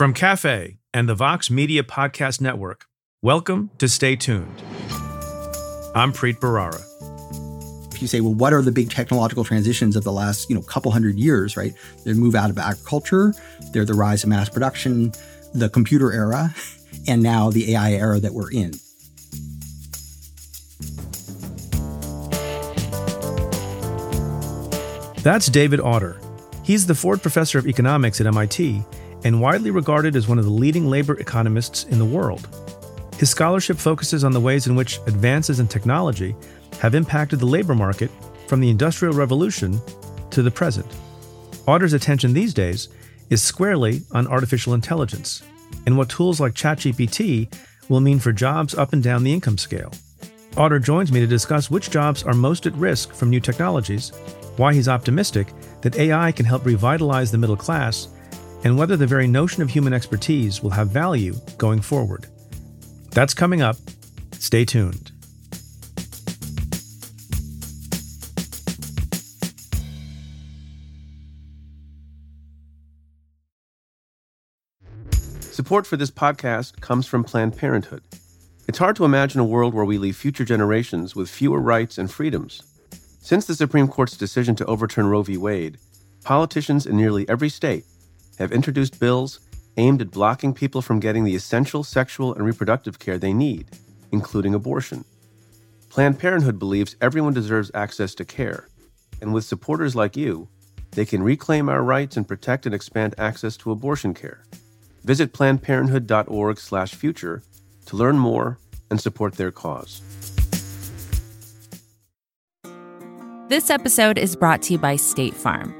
From Cafe and the Vox Media Podcast Network, welcome to Stay Tuned. I'm Preet Bharara. If you say, well, what are the big technological transitions of the last, you know, couple hundred years, right? The move out of agriculture, they're the rise of mass production, the computer era, and now the AI era that we're in. That's David Autor. He's the Ford Professor of Economics at MIT and widely regarded as one of the leading labor economists in the world. His scholarship focuses on the ways in which advances in technology have impacted the labor market from the Industrial Revolution to the present. Autor's attention these days is squarely on artificial intelligence and what tools like ChatGPT will mean for jobs up and down the income scale. Autor joins me to discuss which jobs are most at risk from new technologies, why he's optimistic that AI can help revitalize the middle class, and whether the very notion of human expertise will have value going forward. That's coming up. Stay tuned. Support for this podcast comes from Planned Parenthood. It's hard to imagine a world where we leave future generations with fewer rights and freedoms. Since the Supreme Court's decision to overturn Roe v. Wade, politicians in nearly every state have introduced bills aimed at blocking people from getting the essential sexual and reproductive care they need, including abortion. Planned Parenthood believes everyone deserves access to care, and with supporters like you, they can reclaim our rights and protect and expand access to abortion care. Visit plannedparenthood.org/future to learn more and support their cause. This episode is brought to you by State Farm.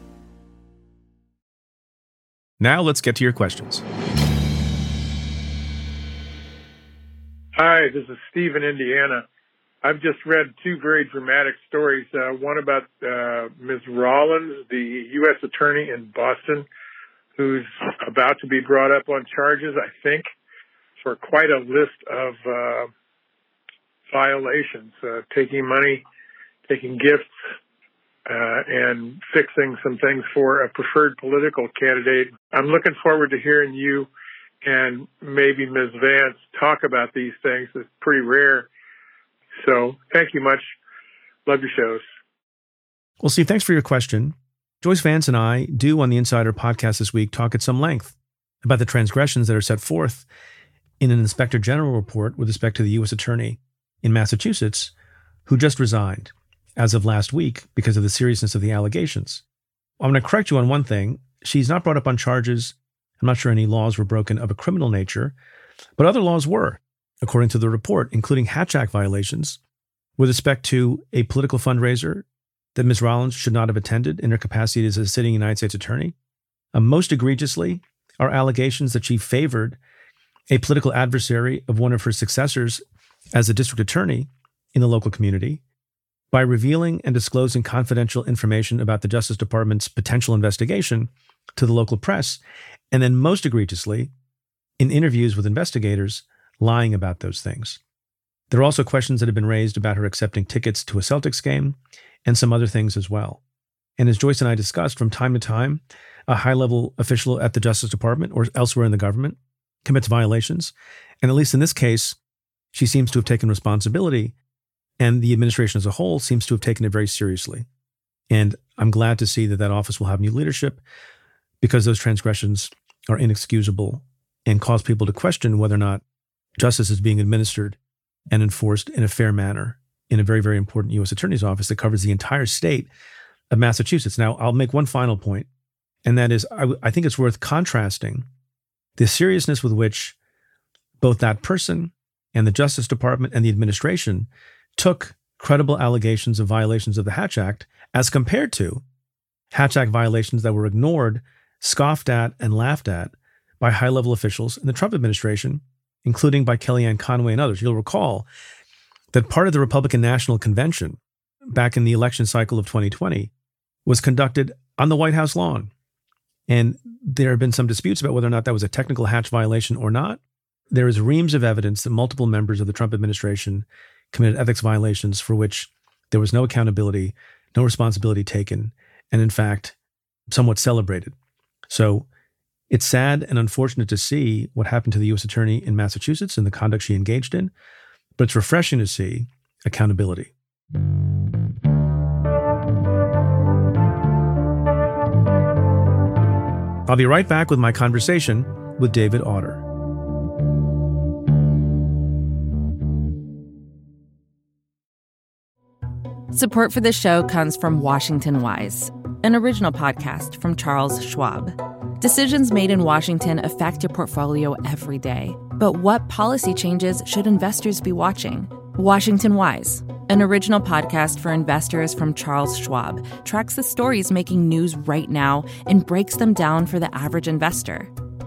Now let's get to your questions. Hi, this is Steve in Indiana. I've just read two very dramatic stories. Uh, one about uh, Ms. Rollins, the U.S. attorney in Boston, who's about to be brought up on charges, I think, for quite a list of uh, violations, uh, taking money, taking gifts, uh, and fixing some things for a preferred political candidate. I'm looking forward to hearing you and maybe Ms. Vance talk about these things. It's pretty rare. So thank you much. Love your shows. Well, Steve, thanks for your question. Joyce Vance and I do on the Insider podcast this week talk at some length about the transgressions that are set forth in an inspector general report with respect to the U.S. attorney in Massachusetts who just resigned as of last week because of the seriousness of the allegations. I'm going to correct you on one thing. She's not brought up on charges. I'm not sure any laws were broken of a criminal nature, but other laws were, according to the report, including Hatch Act violations with respect to a political fundraiser that Ms. Rollins should not have attended in her capacity as a sitting United States attorney. Uh, most egregiously are allegations that she favored a political adversary of one of her successors as a district attorney in the local community by revealing and disclosing confidential information about the Justice Department's potential investigation to the local press, and then most egregiously, in interviews with investigators, lying about those things. There are also questions that have been raised about her accepting tickets to a Celtics game and some other things as well. And as Joyce and I discussed, from time to time, a high level official at the Justice Department or elsewhere in the government commits violations. And at least in this case, she seems to have taken responsibility and the administration as a whole seems to have taken it very seriously. And I'm glad to see that that office will have new leadership because those transgressions are inexcusable and cause people to question whether or not justice is being administered and enforced in a fair manner in a very, very important U.S. Attorney's Office that covers the entire state of Massachusetts. Now, I'll make one final point, and that is I, I think it's worth contrasting the seriousness with which both that person and the Justice Department and the administration took credible allegations of violations of the Hatch Act as compared to Hatch Act violations that were ignored, scoffed at, and laughed at by high level officials in the Trump administration, including by Kellyanne Conway and others. You'll recall that part of the Republican National Convention back in the election cycle of 2020 was conducted on the White House lawn. And there have been some disputes about whether or not that was a technical hatch violation or not. There is reams of evidence that multiple members of the Trump administration committed ethics violations for which there was no accountability, no responsibility taken, and in fact, somewhat celebrated. So it's sad and unfortunate to see what happened to the U.S. Attorney in Massachusetts and the conduct she engaged in, but it's refreshing to see accountability. I'll be right back with my conversation with David Autor. Support for this show comes from Washington Wise, an original podcast from Charles Schwab. Decisions made in Washington affect your portfolio every day. But what policy changes should investors be watching? Washington Wise an original podcast for investors from Charles Schwab tracks the stories making news right now and breaks them down for the average investor.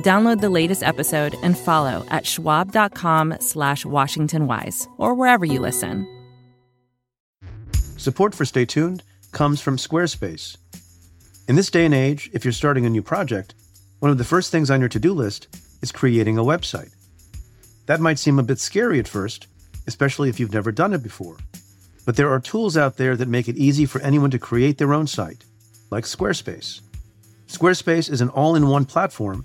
Download the latest episode and follow at schwab.com slash washingtonwise or wherever you listen. Support for Stay Tuned comes from Squarespace. In this day and age, if you're starting a new project, one of the first things on your to-do list is creating a website. That might seem a bit scary at first, especially if you've never done it before. But there are tools out there that make it easy for anyone to create their own site, like Squarespace. Squarespace is an all in one platform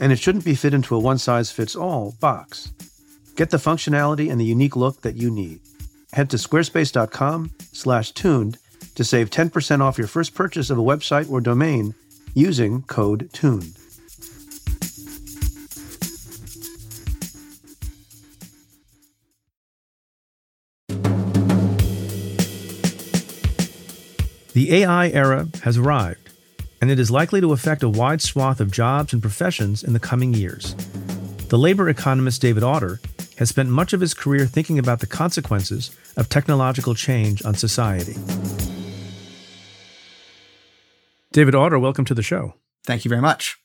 and it shouldn't be fit into a one size fits all box. Get the functionality and the unique look that you need. Head to squarespace.com/tuned to save 10% off your first purchase of a website or domain using code TUNED. The AI era has arrived, and it is likely to affect a wide swath of jobs and professions in the coming years. The labor economist David Autor has spent much of his career thinking about the consequences of technological change on society. David Autor, welcome to the show. Thank you very much.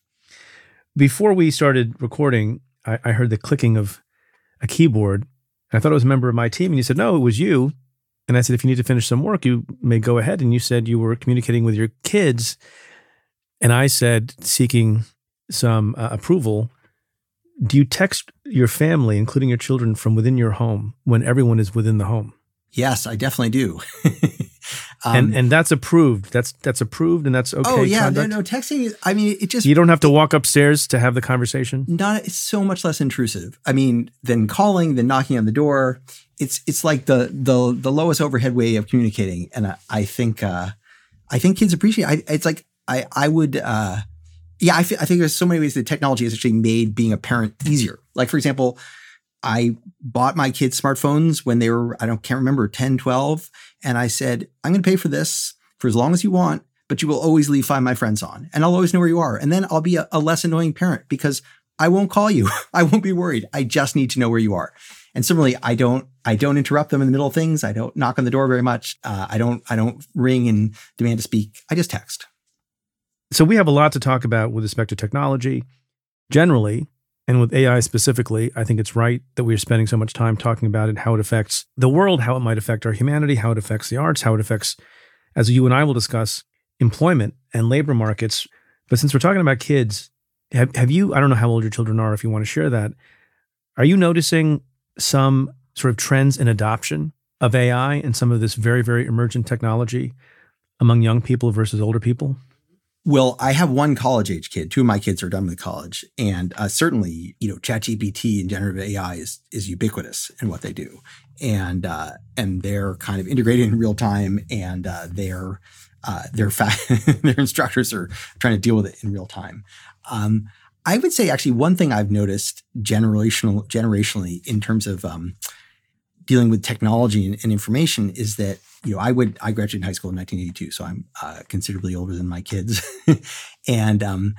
Before we started recording, I, I heard the clicking of a keyboard. I thought it was a member of my team, and you said, No, it was you. And I said, if you need to finish some work, you may go ahead. And you said you were communicating with your kids. And I said, seeking some uh, approval, do you text your family, including your children, from within your home when everyone is within the home? Yes, I definitely do. um, and and that's approved. That's that's approved, and that's okay. Oh yeah, conduct? no, no. Texting is. I mean, it just you don't have to walk upstairs to have the conversation. Not. It's so much less intrusive. I mean, than calling, than knocking on the door. It's it's like the the the lowest overhead way of communicating, and I, I think uh, I think kids appreciate. I, it's like I I would. Uh, yeah, I, f- I think there's so many ways that technology has actually made being a parent easier. Like for example, I bought my kids smartphones when they were, I don't can't remember, 10, 12. And I said, I'm going to pay for this for as long as you want, but you will always leave Find My Friends on. And I'll always know where you are. And then I'll be a, a less annoying parent because I won't call you. I won't be worried. I just need to know where you are. And similarly, I don't, I don't interrupt them in the middle of things. I don't knock on the door very much. Uh, I don't, I don't ring and demand to speak. I just text. So we have a lot to talk about with respect to technology. Generally, and with AI specifically, I think it's right that we are spending so much time talking about it, how it affects the world, how it might affect our humanity, how it affects the arts, how it affects, as you and I will discuss, employment and labor markets. But since we're talking about kids, Have, have you, I don't know how old your children are, if you want to share that. Are you noticing some sort of trends in adoption of AI and some of this very, very emergent technology among young people versus older people? Well, I have one college age kid. Two of my kids are done with college, and uh, certainly, you know, ChatGPT and generative AI is is ubiquitous in what they do, and uh, and they're kind of integrated in real time, and uh, their uh, their fa- their instructors are trying to deal with it in real time. Um, I would say actually one thing I've noticed generational generationally in terms of um, dealing with technology and, and, information is that you know I would I graduated high school in 1982, so I'm uh, considerably older than my kids, and um,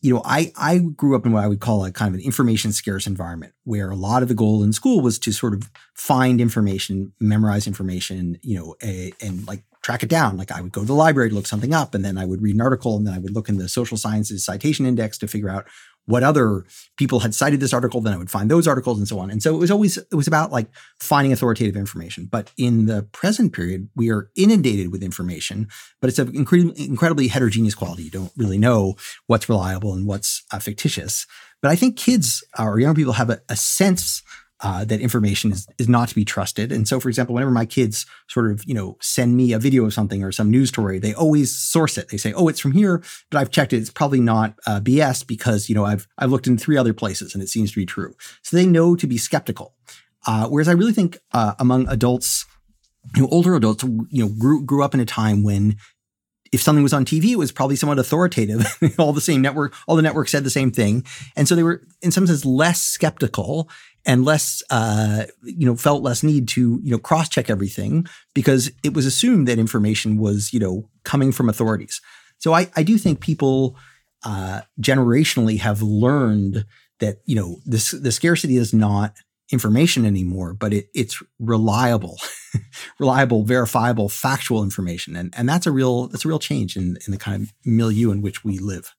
you know I I grew up in what I would call a kind of an information scarce environment where a lot of the goal in school was to sort of find information, memorize information, you know, a, and like track it down. Like I would go to the library to look something up, and then I would read an article, and then I would look in the social sciences citation index to figure out what other people had cited this article. Then I would find those articles and so on. And so it was always it was about like finding authoritative information. But in the present period, we are inundated with information, but it's of incredibly, heterogeneous quality. You don't really know what's reliable and what's uh, fictitious. But I think kids or young people have a, a sense uh, that information is, is not to be trusted. And so, for example, whenever my kids sort of, you know, send me a video of something or some news story, they always source it. They say, "Oh, it's from here," but I've checked it. It's probably not uh, BS because you know I've I've looked in three other places and it seems to be true. So they know to be skeptical. Uh, whereas I really think uh, among adults, you know, older adults, you know, grew grew up in a time when if something was on TV, it was probably somewhat authoritative. all the same network, all the networks said the same thing. And so they were in some sense less skeptical and less, uh, you know, felt less need to, you know, cross check everything because it was assumed that information was, you know, coming from authorities. So I, I do think people uh, generationally have learned that, you know, this, the scarcity is not information anymore, but it, it's reliable, reliable, verifiable, factual information. And, and that's a real, that's a real change in, in the kind of milieu in which we live.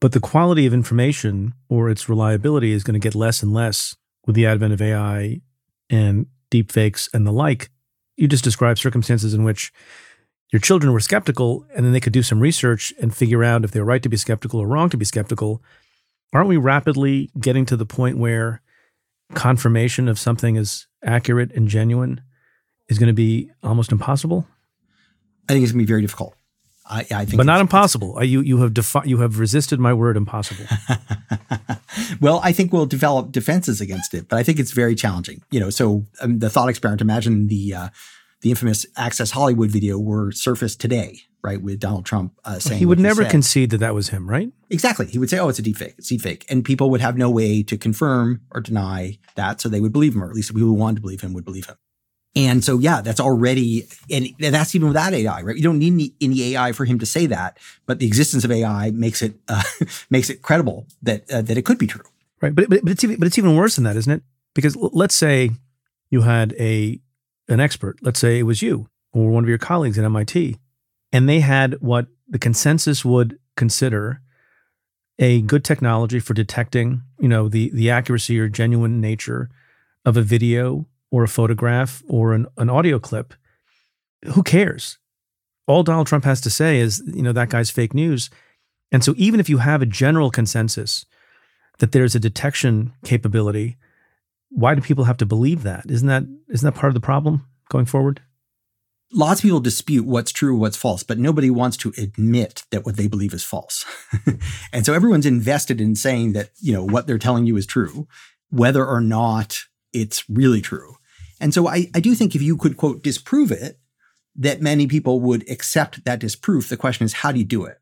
But the quality of information or its reliability is going to get less and less with the advent of AI and deepfakes and the like. You just described circumstances in which your children were skeptical and then they could do some research and figure out if they're right to be skeptical or wrong to be skeptical. Aren't we rapidly getting to the point where confirmation of something is accurate and genuine is going to be almost impossible? I think it's going to be very difficult. I, I think, but not impossible. You you have defi- you have resisted my word impossible. well, I think we'll develop defenses against it, but I think it's very challenging. You know, so um, the thought experiment. Imagine the uh, the infamous Access Hollywood video were surfaced today, right, with Donald Trump uh, saying he would never he concede that that was him, right? Exactly. He would say, "Oh, it's a deep fake. It's deep fake," and people would have no way to confirm or deny that, so they would believe him, or at least the people who wanted to believe him would believe him. And so, yeah, that's already, and that's even without AI, right? You don't need any, any AI for him to say that, but the existence of AI makes it uh, makes it credible that uh, that it could be true, right? But but, but it's even but it's even worse than that, isn't it? Because let's say you had a an expert, let's say it was you or one of your colleagues at MIT, and they had what the consensus would consider a good technology for detecting, you know, the the accuracy or genuine nature of a video or a photograph or an, an audio clip, who cares? All Donald Trump has to say is, you know, that guy's fake news. And so even if you have a general consensus that there's a detection capability, why do people have to believe that? Isn't that isn't that part of the problem going forward? Lots of people dispute what's true, what's false, but nobody wants to admit that what they believe is false. and so everyone's invested in saying that, you know, what they're telling you is true, whether or not it's really true. And so I, I do think if you could, quote, disprove it, that many people would accept that disproof. The question is, how do you do it?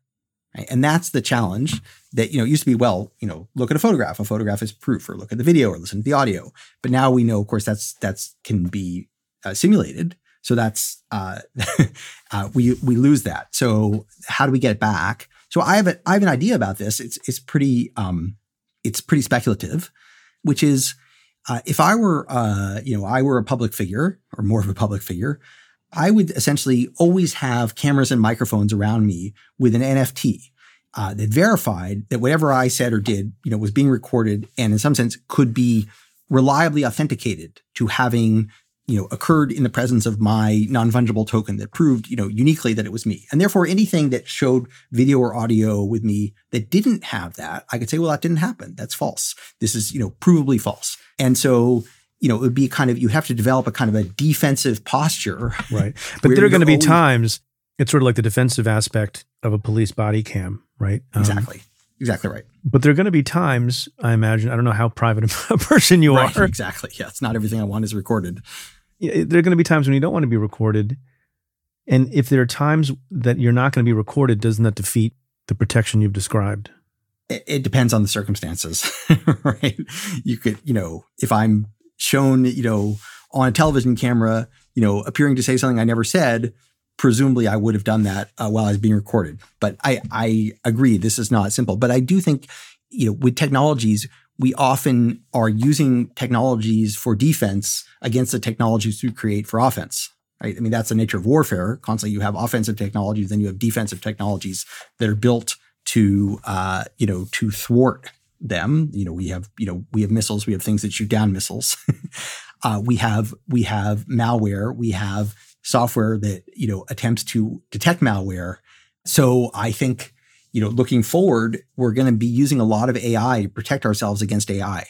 Right? And that's the challenge that, you know, used to be, well, you know, look at a photograph. A photograph is proof, or look at the video or listen to the audio. But now we know, of course, that's, that's can be uh, simulated. So that's, uh, uh, we, we lose that. So how do we get it back? So I have a, I have an idea about this. It's, it's pretty, um, it's pretty speculative, which is, uh, if I were, uh, you know, I were a public figure or more of a public figure, I would essentially always have cameras and microphones around me with an NFT uh, that verified that whatever I said or did, you know, was being recorded and in some sense could be reliably authenticated to having you know, occurred in the presence of my non-fungible token that proved, you know, uniquely that it was me. And therefore anything that showed video or audio with me that didn't have that, I could say, well, that didn't happen. That's false. This is, you know, provably false. And so, you know, it would be kind of, you have to develop a kind of a defensive posture. Right. But there are going to be always, times, it's sort of like the defensive aspect of a police body cam, right? Um, exactly. Exactly right. But there are going to be times, I imagine, I don't know how private a person you right, are. Exactly. Yeah. It's not everything I want is recorded there are going to be times when you don't want to be recorded. And if there are times that you're not going to be recorded, doesn't that defeat the protection you've described? It, it depends on the circumstances, right? You could, you know, if I'm shown, you know, on a television camera, you know, appearing to say something I never said, presumably I would have done that uh, while I was being recorded. But I, I agree, this is not simple. But I do think, you know, with technologies, we often are using technologies for defense against the technologies we create for offense. Right? I mean, that's the nature of warfare. Constantly, you have offensive technologies, then you have defensive technologies that are built to, uh, you know, to thwart them. You know, we have, you know, we have missiles, we have things that shoot down missiles. uh, we have, we have malware, we have software that you know attempts to detect malware. So I think you know, looking forward, we're going to be using a lot of AI to protect ourselves against AI.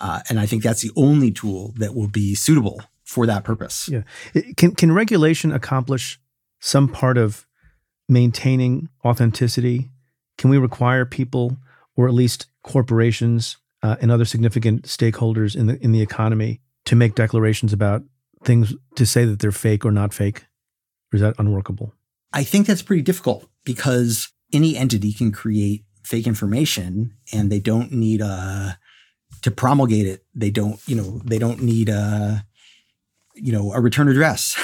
Uh, and I think that's the only tool that will be suitable for that purpose. Yeah. Can, can regulation accomplish some part of maintaining authenticity? Can we require people, or at least corporations uh, and other significant stakeholders in the in the economy, to make declarations about things to say that they're fake or not fake? Or is that unworkable? I think that's pretty difficult because any entity can create fake information and they don't need a uh, to promulgate it they don't you know they don't need a you know a return address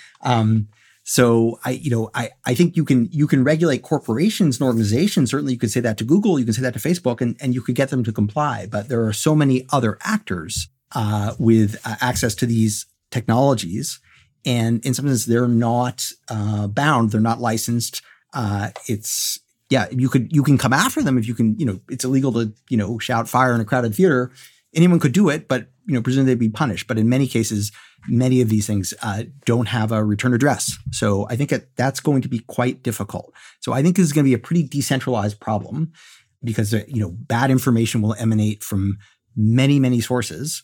um, so i you know i i think you can you can regulate corporations and organizations certainly you could say that to google you can say that to facebook and and you could get them to comply but there are so many other actors uh, with uh, access to these technologies and in some sense they're not uh, bound they're not licensed uh, it's yeah, you could you can come after them if you can. You know, it's illegal to you know shout fire in a crowded theater. Anyone could do it, but you know, presumably they'd be punished. But in many cases, many of these things uh, don't have a return address. So I think that that's going to be quite difficult. So I think this is going to be a pretty decentralized problem because uh, you know bad information will emanate from many many sources.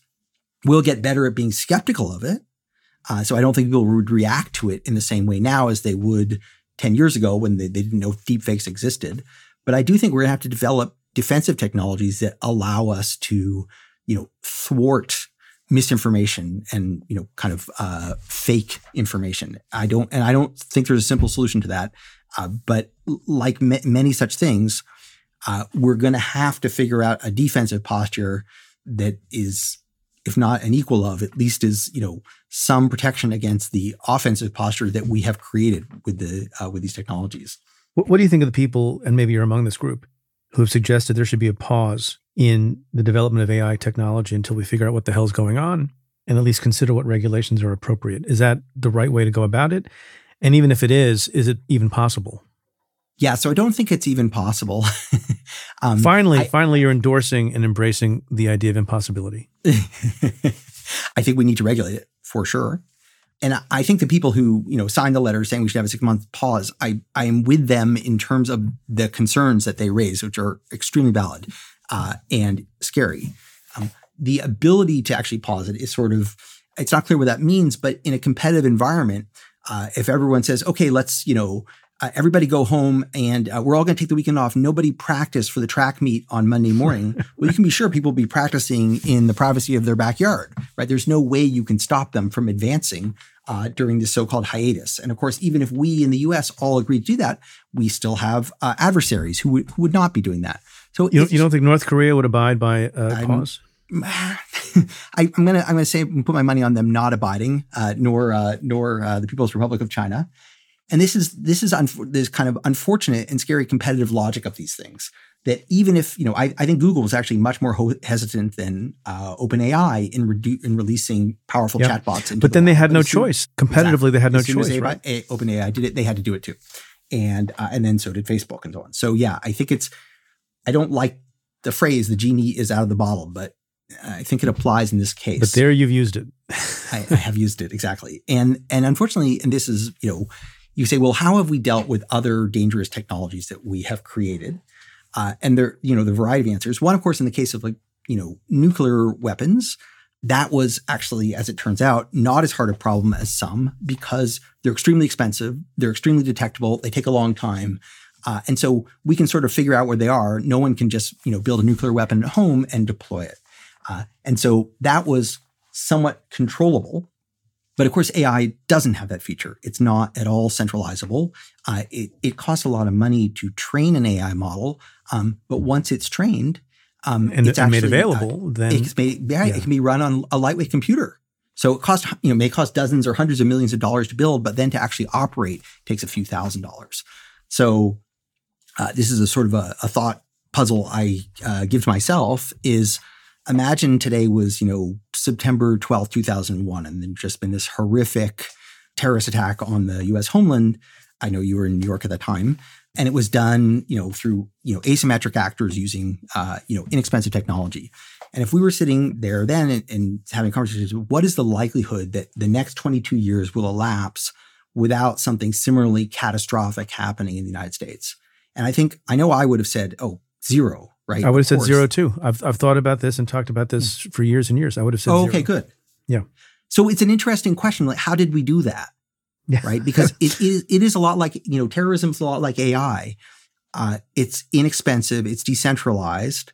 We'll get better at being skeptical of it. Uh, so I don't think people would react to it in the same way now as they would 10 years ago when they, they didn't know deepfakes existed. But I do think we're going to have to develop defensive technologies that allow us to, you know, thwart misinformation and you know kind of uh, fake information. I don't, and I don't think there's a simple solution to that. Uh, but like many such things, uh, we're going to have to figure out a defensive posture that is if not an equal of, at least is you know some protection against the offensive posture that we have created with the uh, with these technologies. What, what do you think of the people, and maybe you're among this group, who have suggested there should be a pause in the development of AI technology until we figure out what the hell's going on, and at least consider what regulations are appropriate? Is that the right way to go about it? And even if it is, is it even possible? Yeah, so I don't think it's even possible. um, finally, I, finally, you're endorsing and embracing the idea of impossibility. I think we need to regulate it for sure. And I think the people who you know signed the letter saying we should have a six month pause, I I am with them in terms of the concerns that they raise, which are extremely valid uh, and scary. Um, the ability to actually pause it is sort of it's not clear what that means, but in a competitive environment, uh, if everyone says, okay, let's you know uh, everybody go home and uh, we're all going to take the weekend off. Nobody practice for the track meet on Monday morning. well, you can be sure people will be practicing in the privacy of their backyard, right? There's no way you can stop them from advancing uh, during this so-called hiatus. And of course, even if we in the U.S. all agree to do that, we still have uh, adversaries who would, who would not be doing that. So you, you don't think North Korea would abide by a pause? I, am gonna I'm gonna say put my money on them not abiding, uh, nor uh, nor uh, the People's Republic of China. And this is this is un- this kind of unfortunate and scary competitive logic of these things. That even if you know, I, I think Google was actually much more ho- hesitant than uh, OpenAI in redu- in releasing powerful yep. chatbots. but then the they had no choice. Competitively, exactly. they had no choice. As right? OpenAI did it; they had to do it too, and uh, and then so did Facebook and so on. So yeah, I think it's. I don't like the phrase "the genie is out of the bottle," but I think it applies in this case. But there you've used it. I, I, have used it exactly, and and unfortunately, and this is you know, you say, well, how have we dealt with other dangerous technologies that we have created? Uh, and there, you know, the variety of answers. One, of course, in the case of like you know nuclear weapons, that was actually, as it turns out, not as hard a problem as some because they're extremely expensive, they're extremely detectable, they take a long time. Uh, and so we can sort of figure out where they are. No one can just, you know, build a nuclear weapon at home and deploy it. Uh, and so that was somewhat controllable. But of course, AI doesn't have that feature. It's not at all centralizable. Uh, it, it, costs a lot of money to train an AI model. Um, but once it's trained, um, and, it's and actually, made available, uh, then it's made, yeah, yeah. it can be run on a lightweight computer. So it costs, you know, may cost dozens or hundreds of millions of dollars to build, but then to actually operate takes a few thousand dollars. So uh, this is a sort of a, a thought puzzle I uh, give to myself is imagine today was, you know, September 12th, 2001, and then just been this horrific terrorist attack on the US homeland. I know you were in New York at the time. And it was done, you know, through, you know, asymmetric actors using, uh, you know, inexpensive technology. And if we were sitting there then and, and having conversations, what is the likelihood that the next 22 years will elapse without something similarly catastrophic happening in the United States? And I think, I know I would have said, oh, zero, right? I would have said zero too. I've, I've thought about this and talked about this for years and years. I would have said oh, zero. okay, good. Yeah. So it's an interesting question. Like, how did we do that? Yeah. Right. Because it is, it is a lot like, you know, terrorism is a lot like AI. Uh, it's inexpensive, it's decentralized,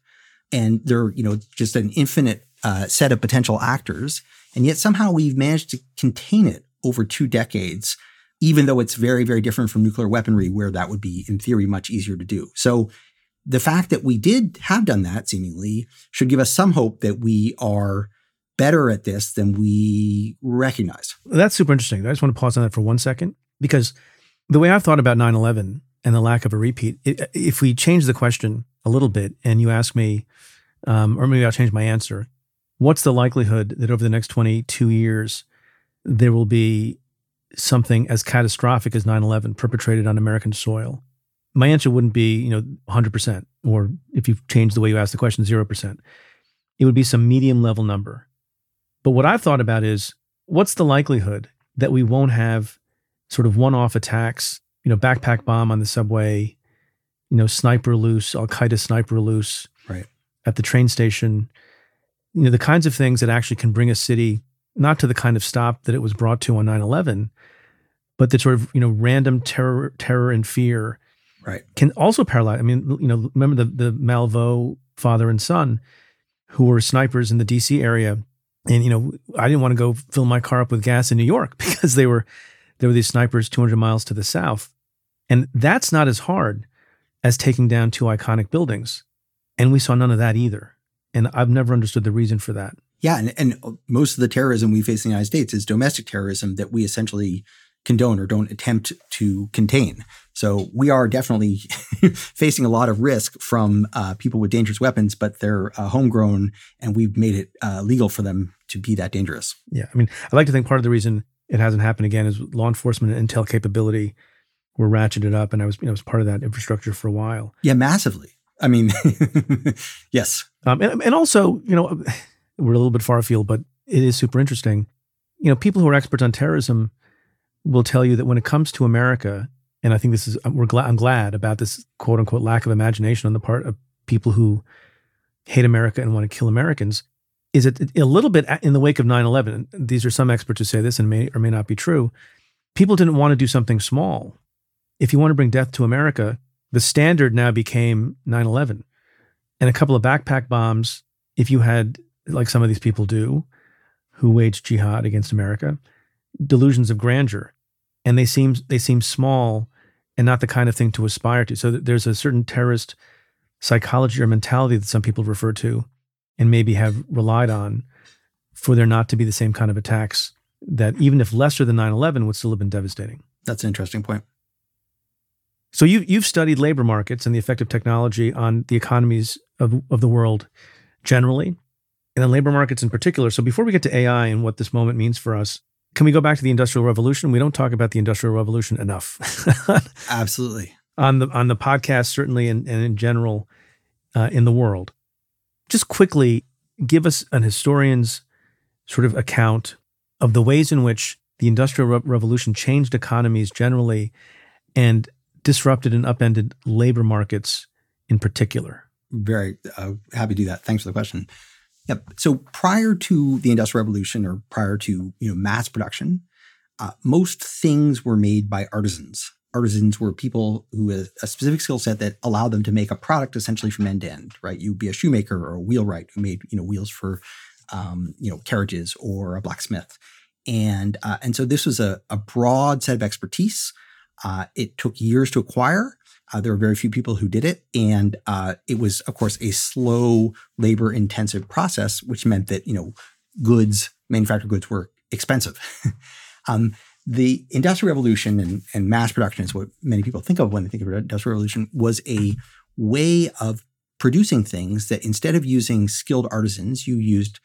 and they're, you know, just an infinite uh, set of potential actors. And yet somehow we've managed to contain it over two decades even though it's very, very different from nuclear weaponry, where that would be, in theory, much easier to do. So the fact that we did have done that seemingly should give us some hope that we are better at this than we recognize. That's super interesting. I just want to pause on that for one second because the way I've thought about 9 11 and the lack of a repeat, if we change the question a little bit and you ask me, um, or maybe I'll change my answer, what's the likelihood that over the next 22 years there will be something as catastrophic as 9/11 perpetrated on American soil? My answer wouldn't be, you know, 100% or if you change the way you ask the question 0%. It would be some medium level number. But what I've thought about is what's the likelihood that we won't have sort of one-off attacks, you know, backpack bomb on the subway, you know, sniper loose, Al Qaeda sniper loose, right at the train station, you know, the kinds of things that actually can bring a city not to the kind of stop that it was brought to on 9/11, but the sort of you know random terror, terror and fear, right, can also paralyze. I mean, you know, remember the the Malvo father and son, who were snipers in the D.C. area, and you know, I didn't want to go fill my car up with gas in New York because they were there were these snipers 200 miles to the south, and that's not as hard as taking down two iconic buildings, and we saw none of that either. And I've never understood the reason for that. Yeah, and, and most of the terrorism we face in the United States is domestic terrorism that we essentially condone or don't attempt to contain. So we are definitely facing a lot of risk from uh, people with dangerous weapons, but they're uh, homegrown, and we've made it uh, legal for them to be that dangerous. Yeah, I mean, I like to think part of the reason it hasn't happened again is law enforcement and intel capability were ratcheted up, and I was, you know, was part of that infrastructure for a while. Yeah, massively. I mean, yes, um, and and also, you know we're a little bit far afield, but it is super interesting. You know, people who are experts on terrorism will tell you that when it comes to America, and I think this is we're glad I'm glad about this quote unquote lack of imagination on the part of people who hate America and want to kill Americans. Is it a little bit in the wake of 9/11? These are some experts who say this and may or may not be true. People didn't want to do something small. If you want to bring death to America, the standard now became 9/11, and a couple of backpack bombs. If you had like some of these people do, who wage jihad against America, delusions of grandeur, and they seem they seem small and not the kind of thing to aspire to. So there's a certain terrorist psychology or mentality that some people refer to, and maybe have relied on, for there not to be the same kind of attacks that even if lesser than 9/11 would still have been devastating. That's an interesting point. So you you've studied labor markets and the effect of technology on the economies of of the world generally and then labor markets in particular. So before we get to AI and what this moment means for us, can we go back to the Industrial Revolution? We don't talk about the Industrial Revolution enough. Absolutely. On the on the podcast, certainly, and, and in general, uh, in the world. Just quickly, give us an historian's sort of account of the ways in which the Industrial Re- Revolution changed economies generally and disrupted and upended labor markets in particular? Very uh, happy to do that. Thanks for the question. Yep. So prior to the Industrial Revolution or prior to you know mass production, uh, most things were made by artisans. Artisans were people who had a specific skill set that allowed them to make a product essentially from end to end. Right? You'd be a shoemaker or a wheelwright who made you know wheels for um, you know carriages or a blacksmith, and uh, and so this was a, a broad set of expertise. Uh, it took years to acquire. Uh, there were very few people who did it. And uh, it was, of course, a slow, labor intensive process, which meant that, you know, goods, manufactured goods were expensive. um, the Industrial Revolution and, and mass production is what many people think of when they think of Industrial Revolution was a way of producing things that instead of using skilled artisans, you used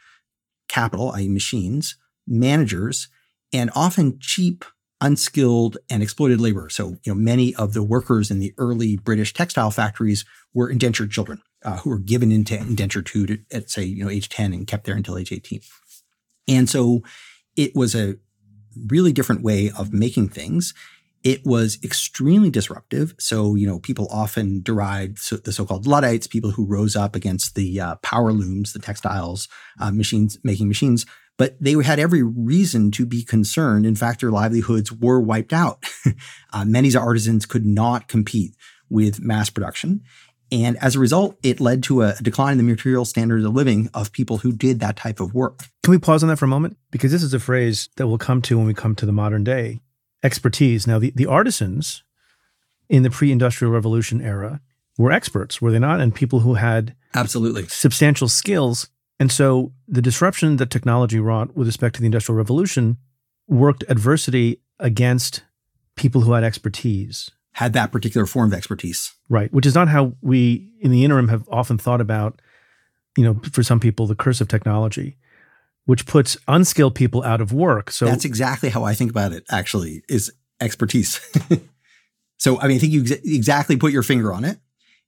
capital, i.e., machines, managers, and often cheap unskilled and exploited labor. So, you know, many of the workers in the early British textile factories were indentured children uh, who were given into indenture to, at say, you know, age 10 and kept there until age 18. And so it was a really different way of making things. It was extremely disruptive. So, you know, people often deride so, the so-called Luddites, people who rose up against the uh, power looms, the textiles, uh, machines, making machines, but they had every reason to be concerned. In fact, their livelihoods were wiped out. uh, many artisans could not compete with mass production. And as a result, it led to a decline in the material standards of living of people who did that type of work. Can we pause on that for a moment? Because this is a phrase that we'll come to when we come to the modern day expertise. Now, the, the artisans in the pre industrial revolution era were experts, were they not? And people who had absolutely substantial skills and so the disruption that technology wrought with respect to the Industrial Revolution worked adversity against people who had expertise. Had that particular form of expertise. Right. Which is not how we, in the interim, have often thought about, you know, for some people, the curse of technology, which puts unskilled people out of work. So that's exactly how I think about it, actually, is expertise. so, I mean, I think you ex- exactly put your finger on it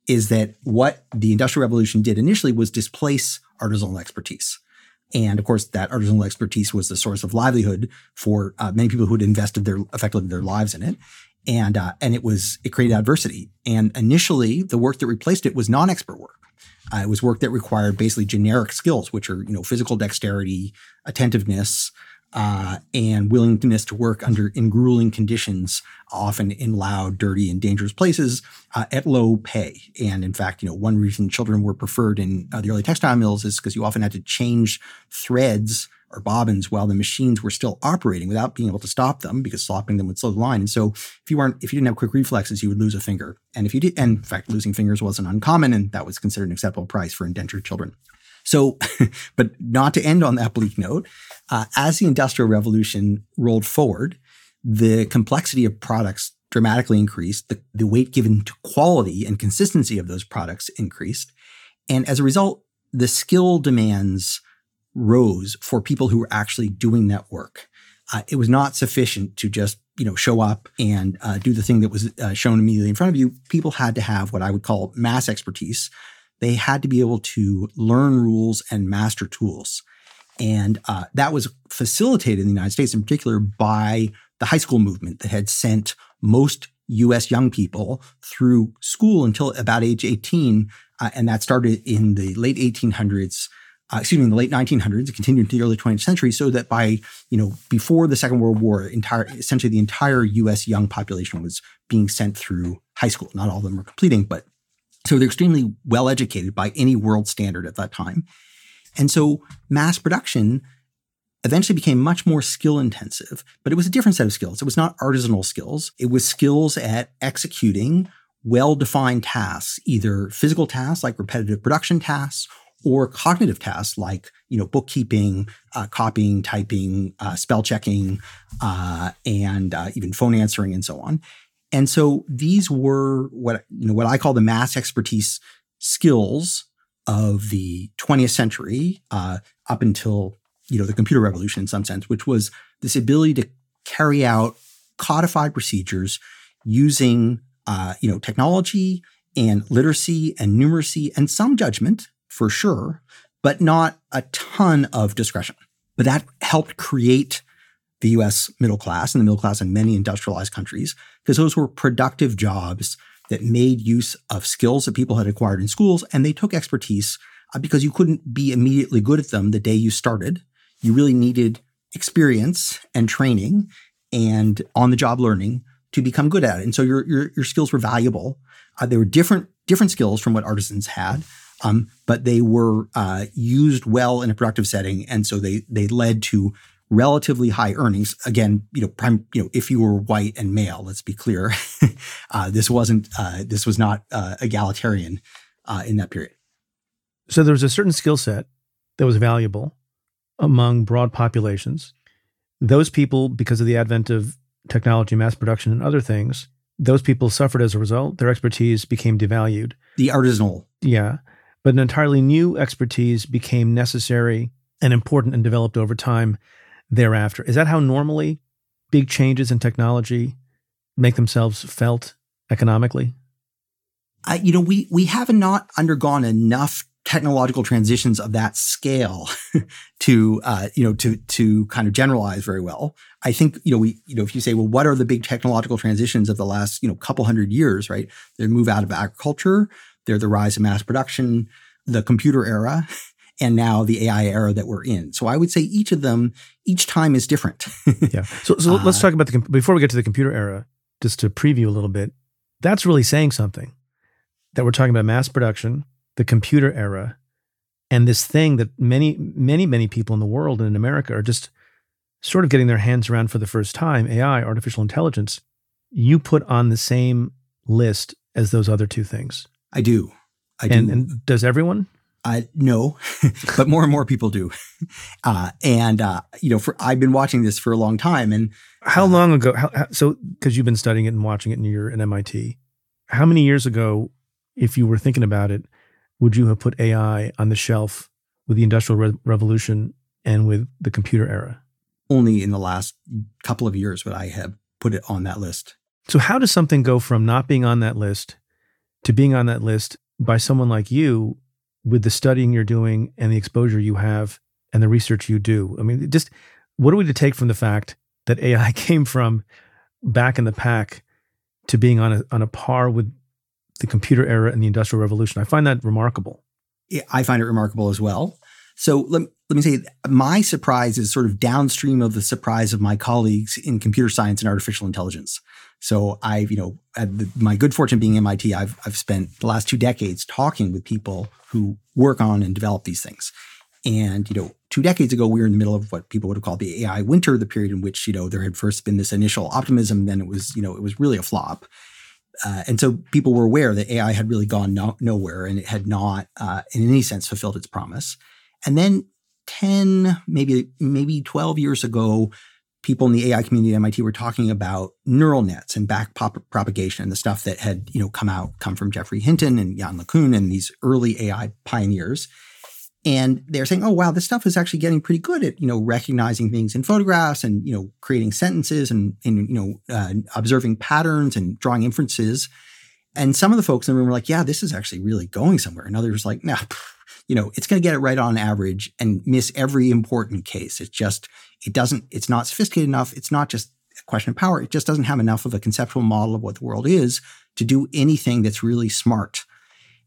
is that what the Industrial Revolution did initially was displace artisanal expertise. And of course, that artisanal expertise was the source of livelihood for uh, many people who had invested their effectively their lives in it. And uh, and it was it created adversity. And initially, the work that replaced it was non-expert work. Uh, it was work that required basically generic skills, which are you know physical dexterity, attentiveness, uh, and willingness to work under in grueling conditions, often in loud, dirty, and dangerous places uh, at low pay. And in fact, you know, one reason children were preferred in uh, the early textile mills is because you often had to change threads or bobbins while the machines were still operating without being able to stop them because stopping them would slow the line. And so if you weren't, if you didn't have quick reflexes, you would lose a finger. And if you did, and in fact, losing fingers wasn't uncommon, and that was considered an acceptable price for indentured children. So, but not to end on that bleak note, uh, as the Industrial Revolution rolled forward, the complexity of products dramatically increased, the, the weight given to quality and consistency of those products increased. And as a result, the skill demands rose for people who were actually doing that work. Uh, it was not sufficient to just you know show up and uh, do the thing that was uh, shown immediately in front of you. People had to have what I would call mass expertise, they had to be able to learn rules and master tools. And uh, that was facilitated in the United States, in particular, by the high school movement that had sent most US young people through school until about age 18. Uh, and that started in the late 1800s. Uh, excuse me, in the late 1900s, it continued into the early 20th century, so that by you know before the Second World War, entire essentially the entire U.S. young population was being sent through high school. Not all of them were completing, but so they're extremely well educated by any world standard at that time. And so mass production eventually became much more skill intensive, but it was a different set of skills. It was not artisanal skills. It was skills at executing well-defined tasks, either physical tasks like repetitive production tasks or cognitive tasks like you know bookkeeping, uh, copying, typing, uh, spell checking, uh, and uh, even phone answering and so on. And so these were what you know what I call the mass expertise skills of the 20th century uh, up until you know the computer revolution in some sense, which was this ability to carry out codified procedures using uh, you know technology and literacy and numeracy and some judgment for sure, but not a ton of discretion. But that helped create the US middle class and the middle class in many industrialized countries because those were productive jobs that made use of skills that people had acquired in schools and they took expertise uh, because you couldn't be immediately good at them the day you started. You really needed experience and training and on the job learning to become good at it. And so your, your, your skills were valuable. Uh, they were different, different skills from what artisans had. Um, but they were uh, used well in a productive setting, and so they they led to relatively high earnings. Again, you know, prime, you know, if you were white and male, let's be clear, uh, this wasn't uh, this was not uh, egalitarian uh, in that period. So there was a certain skill set that was valuable among broad populations. Those people, because of the advent of technology, mass production, and other things, those people suffered as a result. Their expertise became devalued. The artisanal, yeah, but an entirely new expertise became necessary and important and developed over time thereafter. Is that how normally big changes in technology make themselves felt economically? I, you know, we we have not undergone enough technological transitions of that scale to uh, you know to to kind of generalize very well. I think you know we you know if you say well what are the big technological transitions of the last you know couple hundred years right? They move out of agriculture they're the rise of mass production, the computer era, and now the AI era that we're in. So I would say each of them, each time is different. yeah. So, so uh, let's talk about the, before we get to the computer era, just to preview a little bit, that's really saying something that we're talking about mass production, the computer era, and this thing that many, many, many people in the world and in America are just sort of getting their hands around for the first time AI, artificial intelligence. You put on the same list as those other two things. I do. I and, do. And does everyone? I no, but more and more people do. Uh, and uh, you know, for I've been watching this for a long time. And how uh, long ago? How, how, so because you've been studying it and watching it, and you're at MIT. How many years ago, if you were thinking about it, would you have put AI on the shelf with the Industrial Re- Revolution and with the computer era? Only in the last couple of years would I have put it on that list. So how does something go from not being on that list to being on that list by someone like you with the studying you're doing and the exposure you have and the research you do. I mean, just what are we to take from the fact that AI came from back in the pack to being on a, on a par with the computer era and the industrial revolution? I find that remarkable. I find it remarkable as well. So let, let me say, my surprise is sort of downstream of the surprise of my colleagues in computer science and artificial intelligence. So I've, you know, the, my good fortune being MIT, I've, I've spent the last two decades talking with people who work on and develop these things. And, you know, two decades ago, we were in the middle of what people would have called the AI winter, the period in which, you know, there had first been this initial optimism, then it was, you know, it was really a flop. Uh, and so people were aware that AI had really gone no- nowhere and it had not, uh, in any sense, fulfilled its promise. And then 10, maybe, maybe 12 years ago, people in the AI community at MIT were talking about neural nets and back propagation and the stuff that had, you know, come out, come from Geoffrey Hinton and Yann LeCun and these early AI pioneers. And they're saying, oh, wow, this stuff is actually getting pretty good at, you know, recognizing things in photographs and, you know, creating sentences and, and you know, uh, observing patterns and drawing inferences. And some of the folks in the room were like, yeah, this is actually really going somewhere. And others were like, nah, you know, it's going to get it right on average and miss every important case. It's just, it doesn't, it's not sophisticated enough. It's not just a question of power. It just doesn't have enough of a conceptual model of what the world is to do anything that's really smart.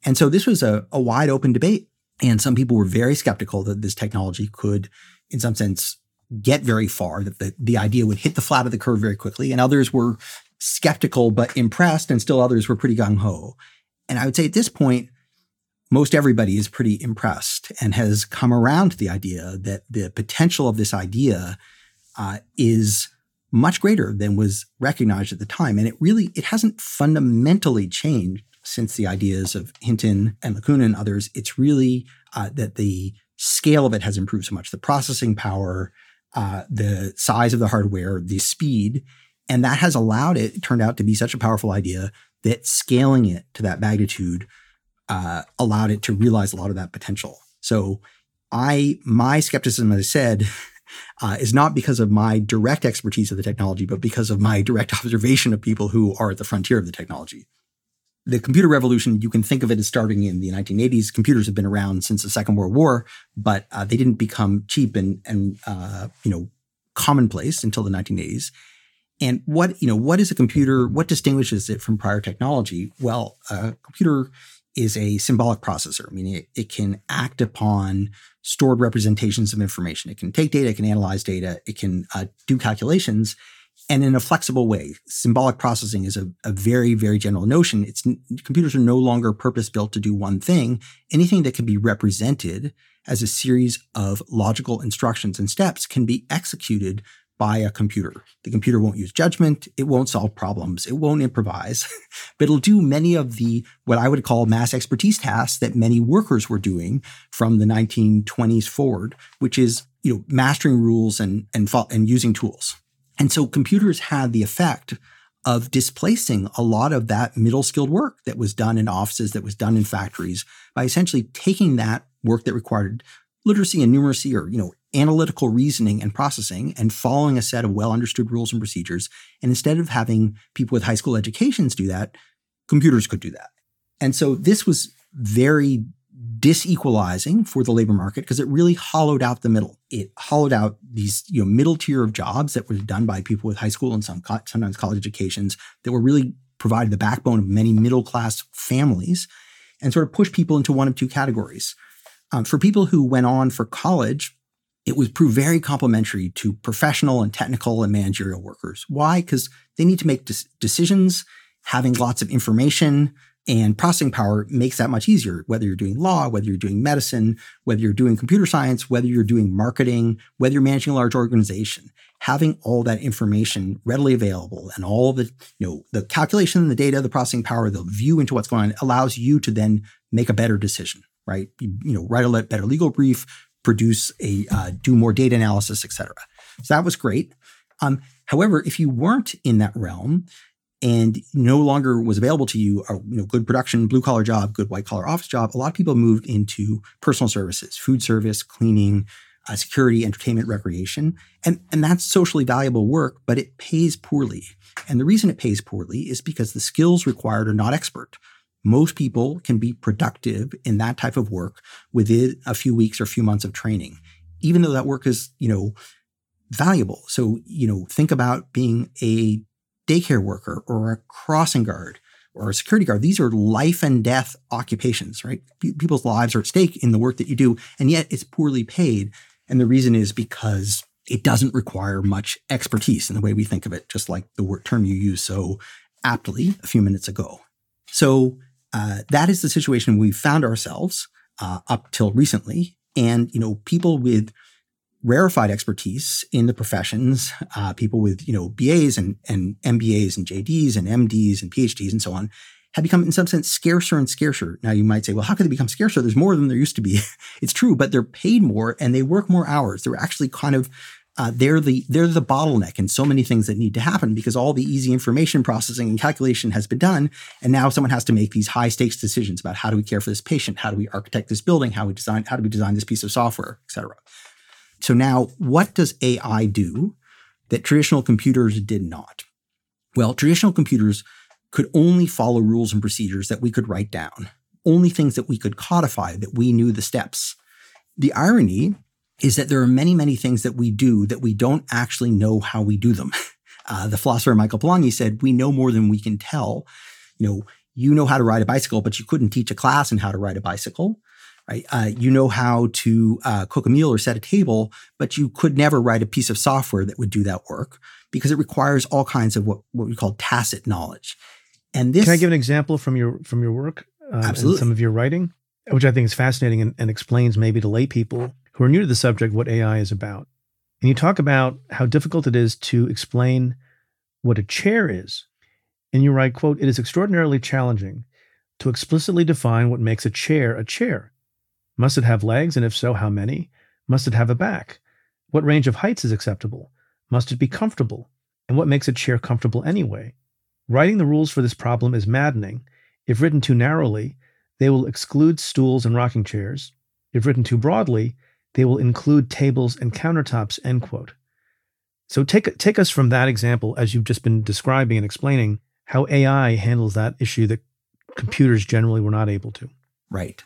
And so this was a, a wide open debate. And some people were very skeptical that this technology could, in some sense, get very far, that the, the idea would hit the flat of the curve very quickly. And others were skeptical but impressed, and still others were pretty gung ho. And I would say at this point, most everybody is pretty impressed and has come around to the idea that the potential of this idea uh, is much greater than was recognized at the time. And it really, it hasn't fundamentally changed since the ideas of Hinton and LeCun and others. It's really uh, that the scale of it has improved so much. The processing power, uh, the size of the hardware, the speed, and that has allowed it, it turned out to be such a powerful idea that scaling it to that magnitude uh, allowed it to realize a lot of that potential. So I, my skepticism, as I said, uh, is not because of my direct expertise of the technology, but because of my direct observation of people who are at the frontier of the technology. the computer revolution, you can think of it as starting in the 1980s. Computers have been around since the Second World War, but uh, they didn't become cheap and, and uh, you know, commonplace until the 1980s. And what, you know, what is a computer? What distinguishes it from prior technology? Well, a computer is a symbolic processor. I mean, it, it can act upon stored representations of information. It can take data, it can analyze data, it can uh, do calculations, and in a flexible way. Symbolic processing is a, a very, very general notion. It's computers are no longer purpose built to do one thing. Anything that can be represented as a series of logical instructions and steps can be executed by a computer. The computer won't use judgment. It won't solve problems. It won't improvise, but it'll do many of the, what I would call mass expertise tasks that many workers were doing from the 1920s forward, which is, you know, mastering rules and, and, and using tools. And so computers had the effect of displacing a lot of that middle skilled work that was done in offices, that was done in factories by essentially taking that work that required literacy and numeracy or, you know, analytical reasoning and processing and following a set of well understood rules and procedures. And instead of having people with high school educations do that, computers could do that. And so this was very disequalizing for the labor market because it really hollowed out the middle. It hollowed out these you know middle tier of jobs that were done by people with high school and some sometimes college educations that were really provided the backbone of many middle class families and sort of pushed people into one of two categories. Um, for people who went on for college, it was proved very complementary to professional and technical and managerial workers. Why? Because they need to make des- decisions, having lots of information and processing power makes that much easier, whether you're doing law, whether you're doing medicine, whether you're doing computer science, whether you're doing marketing, whether you're managing a large organization. Having all that information readily available and all the, you know, the calculation, the data, the processing power, the view into what's going on allows you to then make a better decision, right? You, you know, write a better legal brief, produce a uh, do more data analysis, et cetera. So that was great. Um, however, if you weren't in that realm and no longer was available to you a you know good production blue collar job, good white collar office job, a lot of people moved into personal services, food service, cleaning, uh, security, entertainment, recreation, and and that's socially valuable work, but it pays poorly. And the reason it pays poorly is because the skills required are not expert most people can be productive in that type of work within a few weeks or a few months of training, even though that work is, you know, valuable. So, you know, think about being a daycare worker or a crossing guard or a security guard. These are life and death occupations, right? people's lives are at stake in the work that you do, and yet it's poorly paid. And the reason is because it doesn't require much expertise in the way we think of it, just like the word term you used so aptly a few minutes ago. So uh, that is the situation we found ourselves uh, up till recently. And, you know, people with rarefied expertise in the professions, uh, people with, you know, BAs and, and MBAs and JDs and MDs and PhDs and so on, have become in some sense scarcer and scarcer. Now you might say, well, how could they become scarcer? There's more than there used to be. it's true, but they're paid more and they work more hours. They're actually kind of uh, they're the they're the bottleneck in so many things that need to happen because all the easy information processing and calculation has been done, and now someone has to make these high stakes decisions about how do we care for this patient, how do we architect this building, how we design how do we design this piece of software, et cetera. So now, what does AI do that traditional computers did not? Well, traditional computers could only follow rules and procedures that we could write down, only things that we could codify that we knew the steps. The irony is that there are many, many things that we do that we don't actually know how we do them. Uh, the philosopher Michael Polanyi said, "We know more than we can tell." You know, you know how to ride a bicycle, but you couldn't teach a class on how to ride a bicycle. Right? Uh, you know how to uh, cook a meal or set a table, but you could never write a piece of software that would do that work because it requires all kinds of what, what we call tacit knowledge. And this, can I give an example from your from your work? Um, absolutely, some of your writing, which I think is fascinating and, and explains maybe to lay people who are new to the subject what AI is about. And you talk about how difficult it is to explain what a chair is. And you write, quote, it is extraordinarily challenging to explicitly define what makes a chair a chair. Must it have legs? And if so, how many? Must it have a back? What range of heights is acceptable? Must it be comfortable? And what makes a chair comfortable anyway? Writing the rules for this problem is maddening. If written too narrowly, they will exclude stools and rocking chairs. If written too broadly, they will include tables and countertops, end quote. So take, take us from that example as you've just been describing and explaining how AI handles that issue that computers generally were not able to. Right.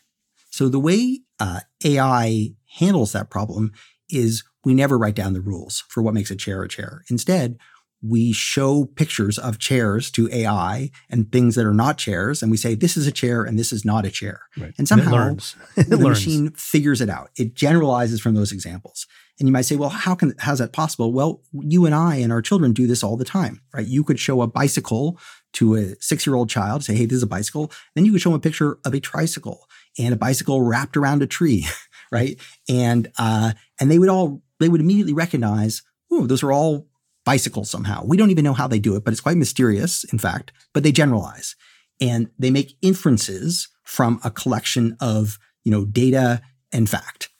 So the way uh, AI handles that problem is we never write down the rules for what makes a chair a chair. Instead, we show pictures of chairs to AI and things that are not chairs, and we say this is a chair and this is not a chair. Right. And somehow it the learns. machine figures it out. It generalizes from those examples. And you might say, well, how can how's that possible? Well, you and I and our children do this all the time, right? You could show a bicycle to a six-year-old child, say, hey, this is a bicycle. Then you could show them a picture of a tricycle and a bicycle wrapped around a tree, right? And uh, and they would all they would immediately recognize, oh, those are all bicycles somehow. We don't even know how they do it, but it's quite mysterious, in fact, but they generalize. And they make inferences from a collection of, you know, data and fact.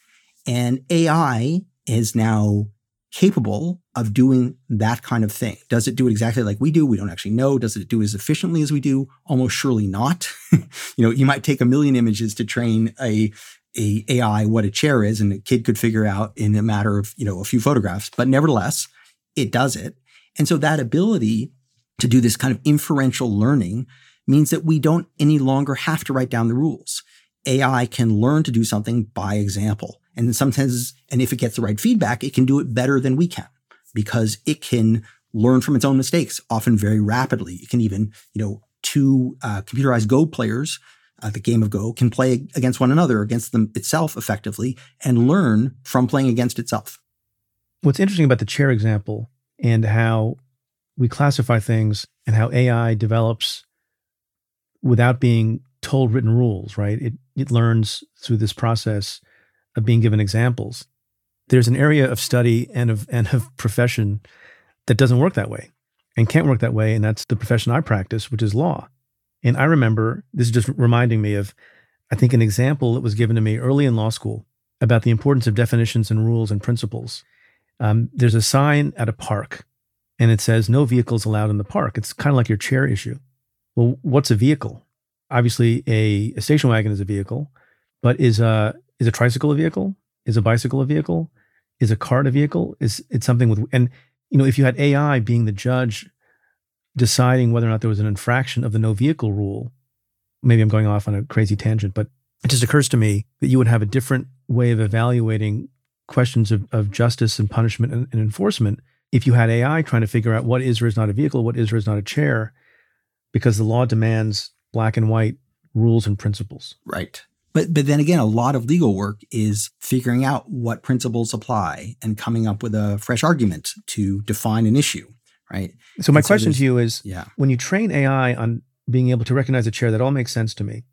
And AI is now capable of doing that kind of thing. Does it do it exactly like we do? We don't actually know. Does it do it as efficiently as we do? Almost surely not. you know, you might take a million images to train a a AI what a chair is, and a kid could figure out in a matter of you know a few photographs. But nevertheless, it does it. And so that ability to do this kind of inferential learning means that we don't any longer have to write down the rules. AI can learn to do something by example. And sometimes, and if it gets the right feedback, it can do it better than we can because it can learn from its own mistakes, often very rapidly. It can even, you know, two uh, computerized Go players, uh, the game of Go, can play against one another, against them itself effectively, and learn from playing against itself. What's interesting about the chair example and how we classify things and how AI develops without being told written rules, right? It it learns through this process of being given examples. There's an area of study and of and of profession that doesn't work that way and can't work that way, and that's the profession I practice, which is law. And I remember this is just reminding me of, I think, an example that was given to me early in law school about the importance of definitions and rules and principles. Um, there's a sign at a park, and it says no vehicles allowed in the park. It's kind of like your chair issue. Well, what's a vehicle? Obviously, a, a station wagon is a vehicle, but is a is a tricycle a vehicle? Is a bicycle a vehicle? Is a cart a vehicle? Is it something with and you know if you had AI being the judge deciding whether or not there was an infraction of the no vehicle rule, maybe I'm going off on a crazy tangent, but it just occurs to me that you would have a different way of evaluating questions of, of justice and punishment and, and enforcement if you had AI trying to figure out what is or is not a vehicle, what is or is not a chair, because the law demands black and white rules and principles. Right. But but then again, a lot of legal work is figuring out what principles apply and coming up with a fresh argument to define an issue. Right. So my so question to you is Yeah. when you train AI on being able to recognize a chair, that all makes sense to me.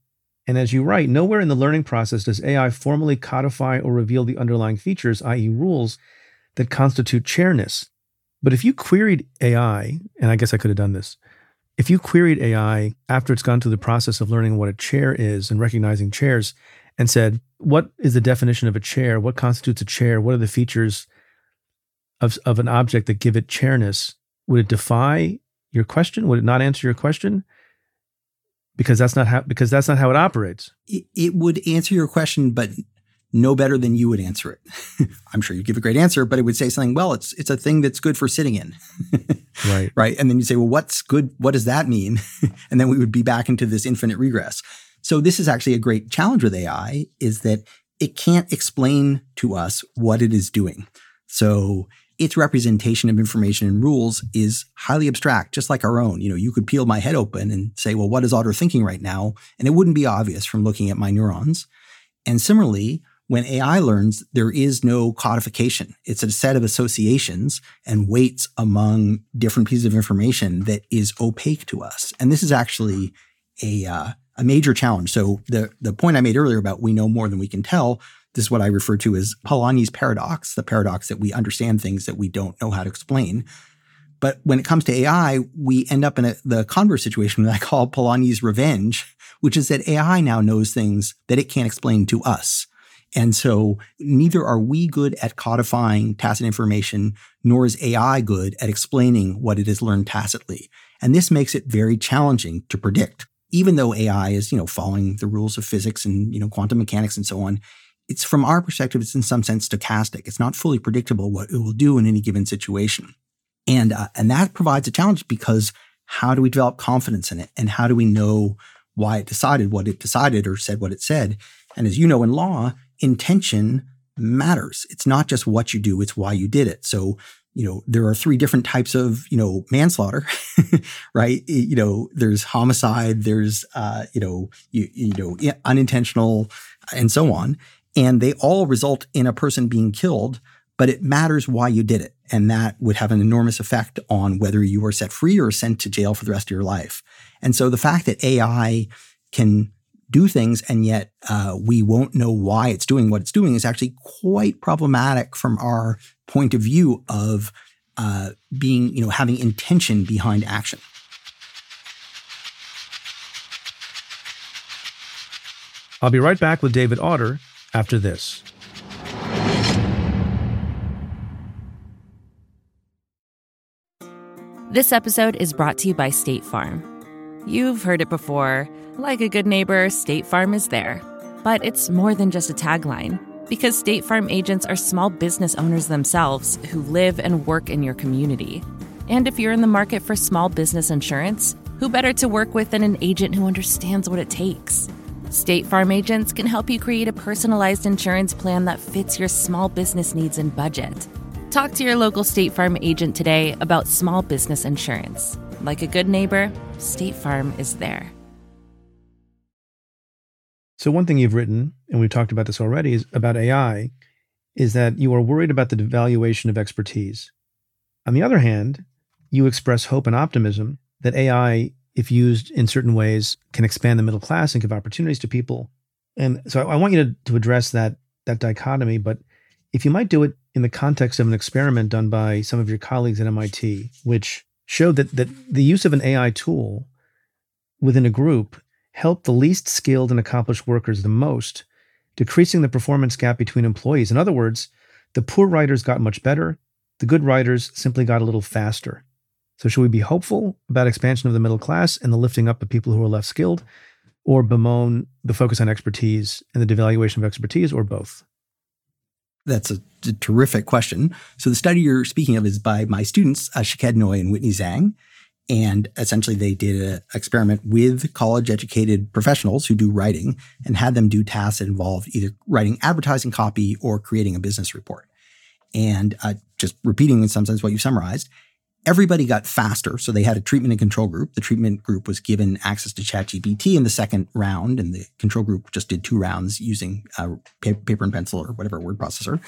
And as you write, nowhere in the learning process does AI formally codify or reveal the underlying features, i.e., rules that constitute chairness. But if you queried AI, and I guess I could have done this, if you queried AI after it's gone through the process of learning what a chair is and recognizing chairs and said, What is the definition of a chair? What constitutes a chair? What are the features of, of an object that give it chairness? Would it defy your question? Would it not answer your question? Because that's not how because that's not how it operates. It, it would answer your question, but no better than you would answer it. I'm sure you'd give a great answer, but it would say something, well, it's it's a thing that's good for sitting in. Right. right? And then you say, well, what's good? What does that mean? and then we would be back into this infinite regress. So this is actually a great challenge with AI is that it can't explain to us what it is doing. So its representation of information and rules is highly abstract, just like our own. You know, you could peel my head open and say, well, what is Autor thinking right now? And it wouldn't be obvious from looking at my neurons. And similarly, when AI learns, there is no codification. It's a set of associations and weights among different pieces of information that is opaque to us. And this is actually a, uh, a major challenge. So the, the point I made earlier about we know more than we can tell, this is what I refer to as Polanyi's paradox, the paradox that we understand things that we don't know how to explain. But when it comes to AI, we end up in a, the converse situation that I call Polanyi's revenge, which is that AI now knows things that it can't explain to us. And so neither are we good at codifying tacit information, nor is AI good at explaining what it has learned tacitly. And this makes it very challenging to predict. Even though AI is, you know, following the rules of physics and, you know, quantum mechanics and so on, it's from our perspective, it's in some sense stochastic. It's not fully predictable what it will do in any given situation. And, uh, and that provides a challenge because how do we develop confidence in it? And how do we know why it decided what it decided or said what it said. And as you know in law, intention matters. It's not just what you do, it's why you did it. So, you know, there are three different types of, you know, manslaughter, right? You know, there's homicide, there's, uh, you know, you, you know, unintentional and so on. And they all result in a person being killed, but it matters why you did it. And that would have an enormous effect on whether you are set free or sent to jail for the rest of your life. And so the fact that AI can do things and yet uh, we won't know why it's doing what it's doing is actually quite problematic from our point of view of uh, being, you know, having intention behind action. I'll be right back with David Autor after this. This episode is brought to you by State Farm. You've heard it before. Like a good neighbor, State Farm is there. But it's more than just a tagline, because State Farm agents are small business owners themselves who live and work in your community. And if you're in the market for small business insurance, who better to work with than an agent who understands what it takes? State Farm agents can help you create a personalized insurance plan that fits your small business needs and budget. Talk to your local State Farm agent today about small business insurance. Like a good neighbor, State Farm is there. So, one thing you've written, and we've talked about this already, is about AI, is that you are worried about the devaluation of expertise. On the other hand, you express hope and optimism that AI, if used in certain ways, can expand the middle class and give opportunities to people. And so I want you to, to address that, that dichotomy, but if you might do it in the context of an experiment done by some of your colleagues at MIT, which showed that, that the use of an AI tool within a group helped the least skilled and accomplished workers the most, decreasing the performance gap between employees. In other words, the poor writers got much better, the good writers simply got a little faster. So, should we be hopeful about expansion of the middle class and the lifting up of people who are less skilled, or bemoan the focus on expertise and the devaluation of expertise, or both? That's a, terrific question. So, the study you're speaking of is by my students, uh, Shaked Noy and Whitney Zhang. And essentially, they did an experiment with college educated professionals who do writing and had them do tasks that involved either writing advertising copy or creating a business report. And uh, just repeating in some sense what you summarized, everybody got faster. So they had a treatment and control group. The treatment group was given access to ChatGPT in the second round, and the control group just did two rounds using uh, paper and pencil or whatever word processor.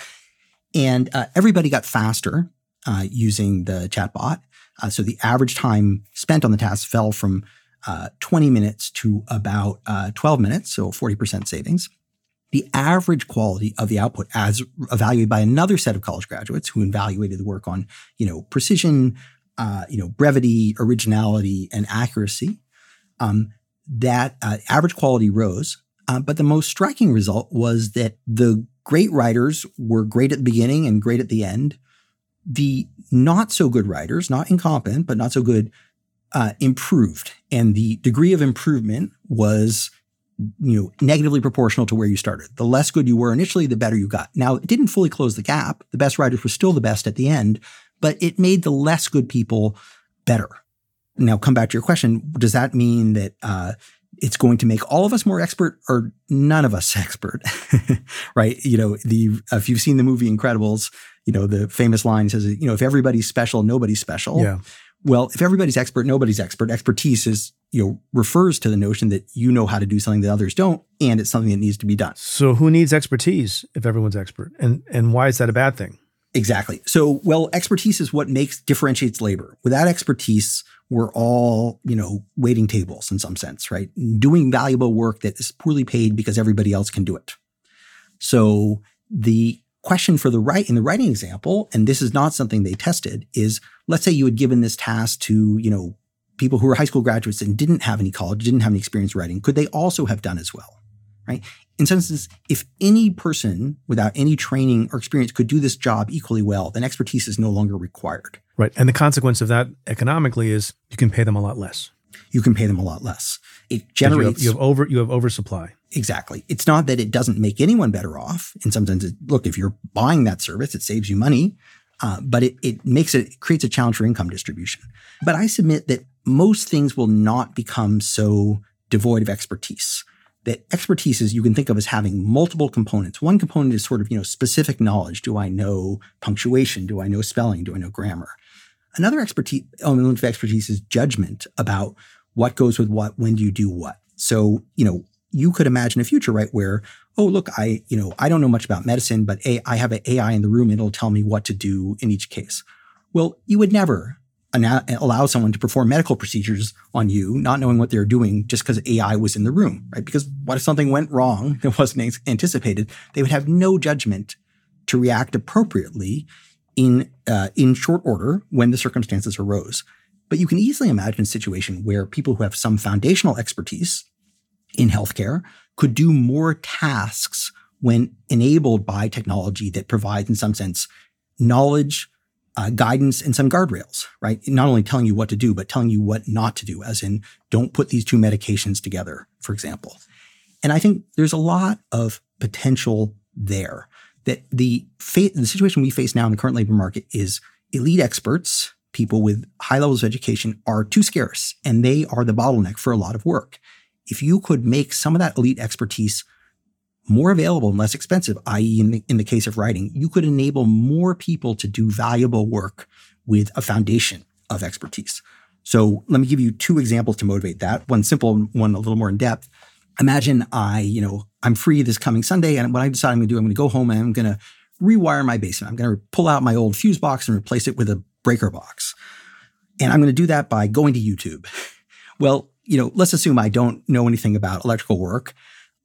And uh, everybody got faster uh, using the chatbot. Uh, so the average time spent on the task fell from uh, 20 minutes to about uh, 12 minutes, so 40% savings. The average quality of the output, as evaluated by another set of college graduates who evaluated the work on, you know, precision, uh, you know, brevity, originality, and accuracy, um, that uh, average quality rose. Uh, but the most striking result was that the great writers were great at the beginning and great at the end, the not so good writers, not incompetent, but not so good, uh, improved. And the degree of improvement was, you know, negatively proportional to where you started. The less good you were initially, the better you got. Now, it didn't fully close the gap. The best riders were still the best at the end, but it made the less good people better. Now, come back to your question. Does that mean that, uh, it's going to make all of us more expert or none of us expert, right? You know, the if you've seen the movie Incredibles, you know, the famous line says, you know, if everybody's special, nobody's special. Yeah. Well, if everybody's expert, nobody's expert. Expertise is, you know, refers to the notion that you know how to do something that others don't, and it's something that needs to be done. So who needs expertise if everyone's expert? And and why is that a bad thing? Exactly. So, well, expertise is what makes differentiates labor. Without expertise, we're all, you know, waiting tables in some sense, right? Doing valuable work that is poorly paid because everybody else can do it. So the question for the right in the writing example, and this is not something they tested, is let's say you had given this task to, you know, people who were high school graduates and didn't have any college, didn't have any experience writing, could they also have done as well? Right? In some sense, if any person without any training or experience could do this job equally well, then expertise is no longer required. Right. And the consequence of that economically is you can pay them a lot less. You can pay them a lot less. It generates you have, you have over you have oversupply. Exactly. It's not that it doesn't make anyone better off. In some sense, it, look, if you're buying that service, it saves you money, uh, but it, it makes it, it creates a challenge for income distribution. But I submit that most things will not become so devoid of expertise. That expertise is you can think of as having multiple components. One component is sort of, you know, specific knowledge. Do I know punctuation? Do I know spelling? Do I know grammar? Another expertise element of expertise is judgment about what goes with what, when do you do what. So, you know, you could imagine a future, right, where, oh, look, I, you know, I don't know much about medicine, but a, I have an AI in the room it'll tell me what to do in each case. Well, you would never allow someone to perform medical procedures on you, not knowing what they're doing just because AI was in the room, right? Because what if something went wrong that wasn't anticipated? They would have no judgment to react appropriately in uh, in short order when the circumstances arose. But you can easily imagine a situation where people who have some foundational expertise in healthcare could do more tasks when enabled by technology that provides, in some sense, knowledge, uh, guidance, and some guardrails, right? Not only telling you what to do, but telling you what not to do, as in, don't put these two medications together, for example. And I think there's a lot of potential there. That the fa- the situation we face now in the current labor market is elite experts, people with high levels of education, are too scarce, and they are the bottleneck for a lot of work if you could make some of that elite expertise more available and less expensive, i.e., in the, in the case of writing, you could enable more people to do valuable work with a foundation of expertise. So let me give you two examples to motivate that. One simple, one a little more in depth. Imagine I, you know, I'm free this coming Sunday, and what I decide I'm going to do, I'm going to go home and I'm going to rewire my basement. I'm going to pull out my old fuse box and replace it with a breaker box. And I'm going to do that by going to YouTube. Well, you know, let's assume I don't know anything about electrical work.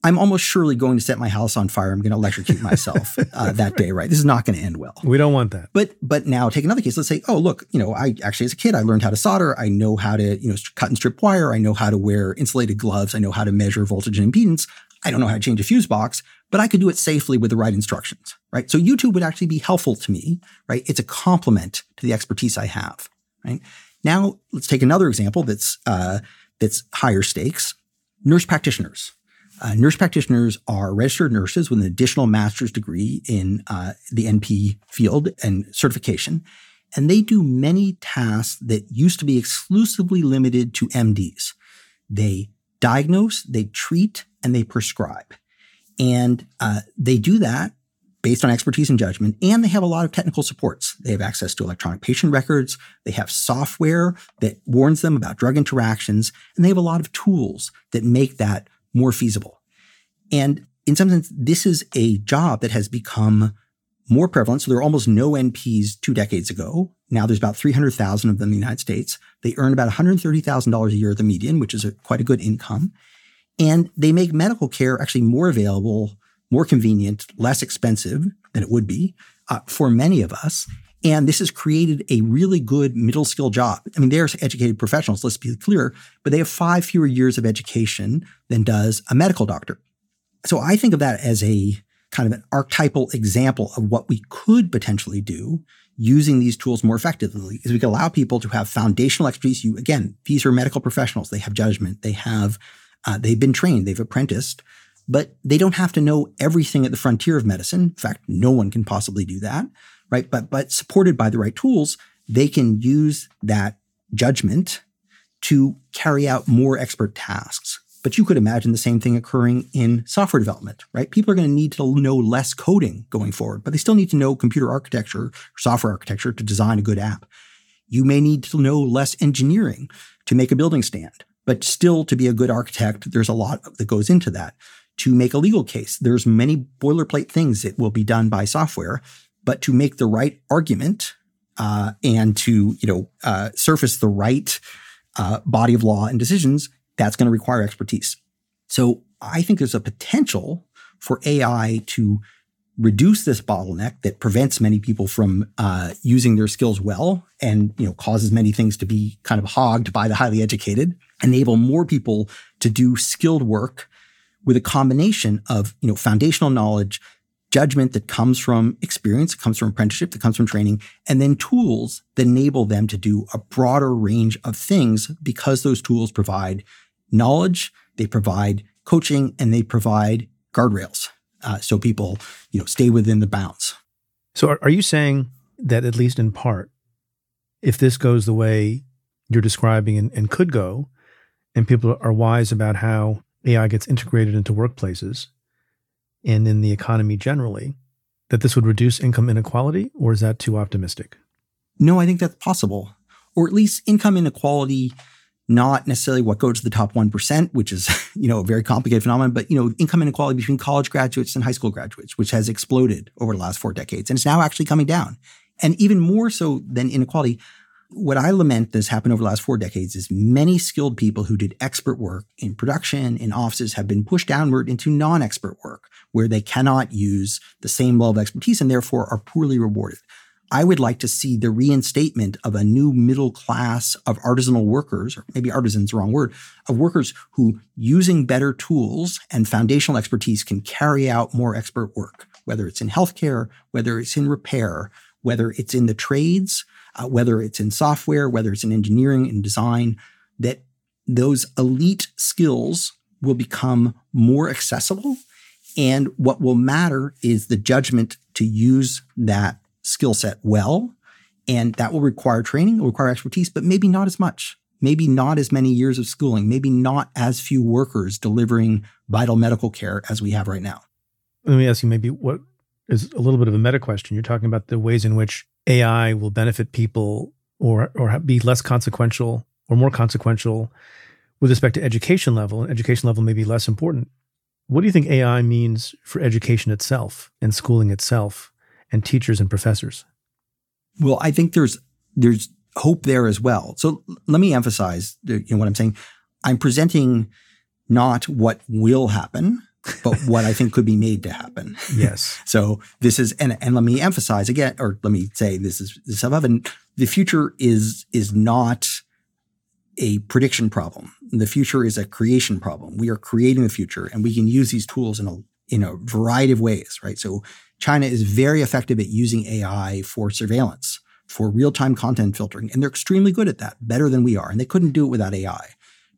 I'm almost surely going to set my house on fire. I'm going to electrocute myself uh, that day, right? This is not going to end well. We don't want that. But but now take another case. Let's say, oh look, you know, I actually as a kid I learned how to solder. I know how to you know cut and strip wire. I know how to wear insulated gloves. I know how to measure voltage and impedance. I don't know how to change a fuse box, but I could do it safely with the right instructions, right? So YouTube would actually be helpful to me, right? It's a complement to the expertise I have, right? Now let's take another example that's uh, that's higher stakes. Nurse practitioners. Uh, nurse practitioners are registered nurses with an additional master's degree in uh, the NP field and certification. And they do many tasks that used to be exclusively limited to MDs. They diagnose, they treat, and they prescribe. And uh, they do that based on expertise and judgment, and they have a lot of technical supports. They have access to electronic patient records, they have software that warns them about drug interactions, and they have a lot of tools that make that more feasible. And in some sense, this is a job that has become more prevalent. So there were almost no NPs two decades ago. Now there's about 300,000 of them in the United States. They earn about $130,000 a year at the median, which is a, quite a good income. And they make medical care actually more available more convenient, less expensive than it would be uh, for many of us. And this has created a really good middle skill job. I mean, they're educated professionals, let's be clear, but they have five fewer years of education than does a medical doctor. So I think of that as a kind of an archetypal example of what we could potentially do using these tools more effectively is we can allow people to have foundational expertise. You again, these are medical professionals. They have judgment. They have, uh, they've been trained. They've apprenticed but they don't have to know everything at the frontier of medicine. In fact, no one can possibly do that, right? But, but supported by the right tools, they can use that judgment to carry out more expert tasks. But you could imagine the same thing occurring in software development, right? People are going to need to know less coding going forward, but they still need to know computer architecture or software architecture to design a good app. You may need to know less engineering to make a building stand, but still to be a good architect, there's a lot that goes into that to make a legal case. There's many boilerplate things that will be done by software, but to make the right argument uh, and to you know uh, surface the right uh, body of law and decisions, that's going to require expertise. So I think there's a potential for AI to reduce this bottleneck that prevents many people from uh, using their skills well and you know causes many things to be kind of hogged by the highly educated enable more people to do skilled work with a combination of, you know, foundational knowledge, judgment that comes from experience, that comes from apprenticeship, that comes from training, and then tools that enable them to do a broader range of things because those tools provide knowledge, they provide coaching, and they provide guardrails. Uh, so people, you know, stay within the bounds. So are, are you saying that at least in part, if this goes the way you're describing and, and could go, and people are wise about how AI gets integrated into workplaces and in the economy generally, that this would reduce income inequality, or is that too optimistic? No, I think that's possible. Or at least income inequality, not necessarily what goes to the top 1%, which is, you know, a very complicated phenomenon, but, you know, income inequality between college graduates and high school graduates, which has exploded over the last four decades. And it's now actually coming down. And even more so than inequality, what I lament that's happened over the last four decades is many skilled people who did expert work in production, in offices, have been pushed downward into non expert work where they cannot use the same level of expertise and therefore are poorly rewarded. I would like to see the reinstatement of a new middle class of artisanal workers, or maybe artisans, wrong word, of workers who using better tools and foundational expertise can carry out more expert work, whether it's in healthcare, whether it's in repair, whether it's in the trades, uh, whether it's in software, whether it's in engineering and design, that those elite skills will become more accessible. And what will matter is the judgment to use that skill set well. And that will require training, will require expertise, but maybe not as much. Maybe not as many years of schooling, maybe not as few workers delivering vital medical care as we have right now. Let me ask you maybe what is a little bit of a meta question. You're talking about the ways in which AI will benefit people or or be less consequential or more consequential with respect to education level. And education level may be less important. What do you think AI means for education itself and schooling itself and teachers and professors? Well, I think there's there's hope there as well. So let me emphasize you know, what I'm saying. I'm presenting not what will happen, but what I think could be made to happen. Yes. so this is, and, and let me emphasize again, or let me say this is this above, and the future is is not a prediction problem. The future is a creation problem. We are creating the future, and we can use these tools in a in a variety of ways, right? So China is very effective at using AI for surveillance, for real time content filtering, and they're extremely good at that, better than we are, and they couldn't do it without AI.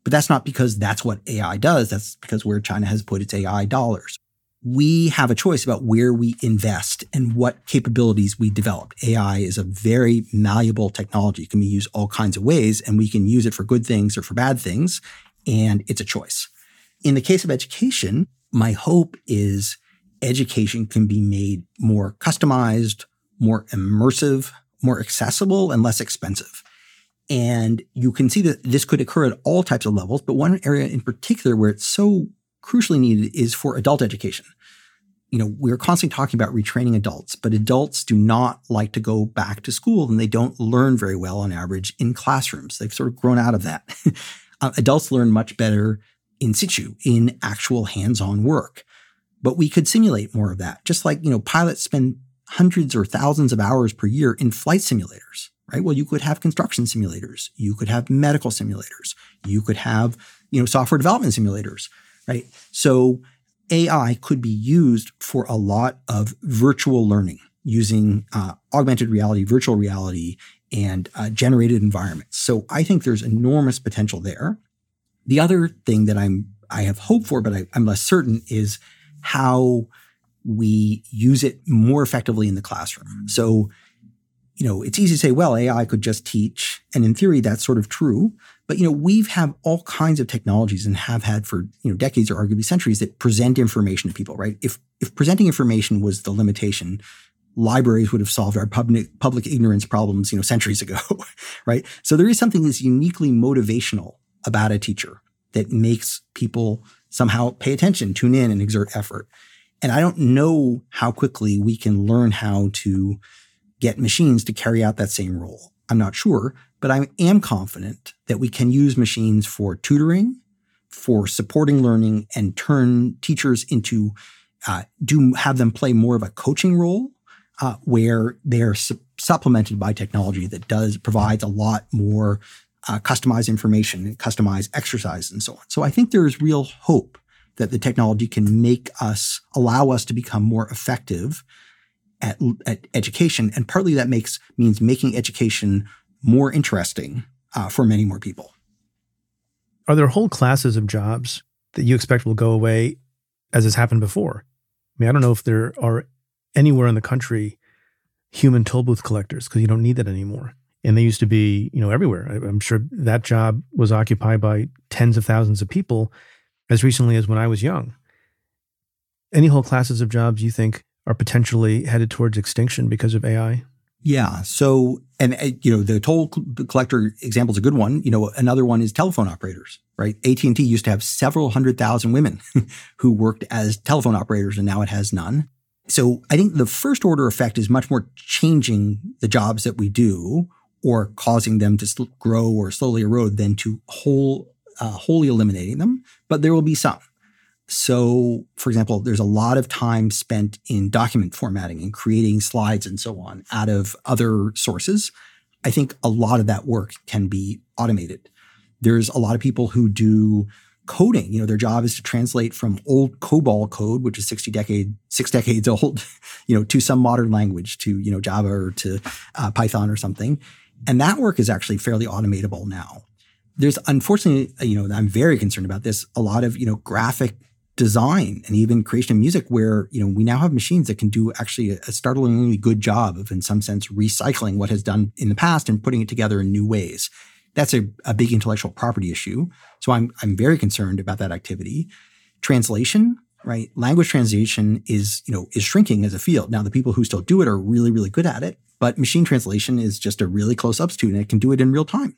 But that's not because that's what AI does. That's because where China has put its AI dollars. We have a choice about where we invest and what capabilities we develop. AI is a very malleable technology. It can be used all kinds of ways, and we can use it for good things or for bad things. And it's a choice. In the case of education, my hope is education can be made more customized, more immersive, more accessible, and less expensive. And you can see that this could occur at all types of levels, but one area in particular where it's so crucially needed is for adult education. You know, we're constantly talking about retraining adults, but adults do not like to go back to school and they don't learn very well on average in classrooms. They've sort of grown out of that. uh, adults learn much better in situ, in actual hands on work. But we could simulate more of that, just like, you know, pilots spend hundreds or thousands of hours per year in flight simulators right? Well, you could have construction simulators, you could have medical simulators, you could have, you know, software development simulators, right? So AI could be used for a lot of virtual learning using uh, augmented reality, virtual reality, and uh, generated environments. So I think there's enormous potential there. The other thing that I'm I have hope for, but I, I'm less certain, is how we use it more effectively in the classroom. Mm-hmm. So you know, it's easy to say, well, AI could just teach. And in theory, that's sort of true. But, you know, we've had all kinds of technologies and have had for, you know, decades or arguably centuries that present information to people, right? If, if presenting information was the limitation, libraries would have solved our public, public ignorance problems, you know, centuries ago, right? So there is something that's uniquely motivational about a teacher that makes people somehow pay attention, tune in and exert effort. And I don't know how quickly we can learn how to get machines to carry out that same role. I'm not sure, but I am confident that we can use machines for tutoring, for supporting learning, and turn teachers into uh, do have them play more of a coaching role uh, where they're su- supplemented by technology that does provides a lot more uh, customized information and customized exercise and so on. So I think there is real hope that the technology can make us allow us to become more effective at, at education, and partly that makes means making education more interesting uh, for many more people. Are there whole classes of jobs that you expect will go away, as has happened before? I mean, I don't know if there are anywhere in the country human toll booth collectors because you don't need that anymore. and they used to be, you know, everywhere. I'm sure that job was occupied by tens of thousands of people as recently as when I was young. Any whole classes of jobs you think are potentially headed towards extinction because of AI? Yeah. So, and uh, you know, the toll collector example is a good one. You know, another one is telephone operators, right? AT and T used to have several hundred thousand women who worked as telephone operators, and now it has none. So, I think the first order effect is much more changing the jobs that we do or causing them to grow or slowly erode than to whole uh, wholly eliminating them. But there will be some. So, for example, there's a lot of time spent in document formatting and creating slides and so on out of other sources. I think a lot of that work can be automated. There's a lot of people who do coding. You know, their job is to translate from old COBOL code, which is 60 decade, six decades old, you know, to some modern language, to, you know, Java or to uh, Python or something. And that work is actually fairly automatable now. There's unfortunately, uh, you know, I'm very concerned about this. A lot of, you know, graphic design and even creation of music where you know we now have machines that can do actually a, a startlingly good job of in some sense recycling what has done in the past and putting it together in new ways. That's a, a big intellectual property issue. So i'm i'm very concerned about that activity. Translation right? Language translation is you know is shrinking as a field. Now the people who still do it are really really good at it but machine translation is just a really close substitute and it can do it in real time.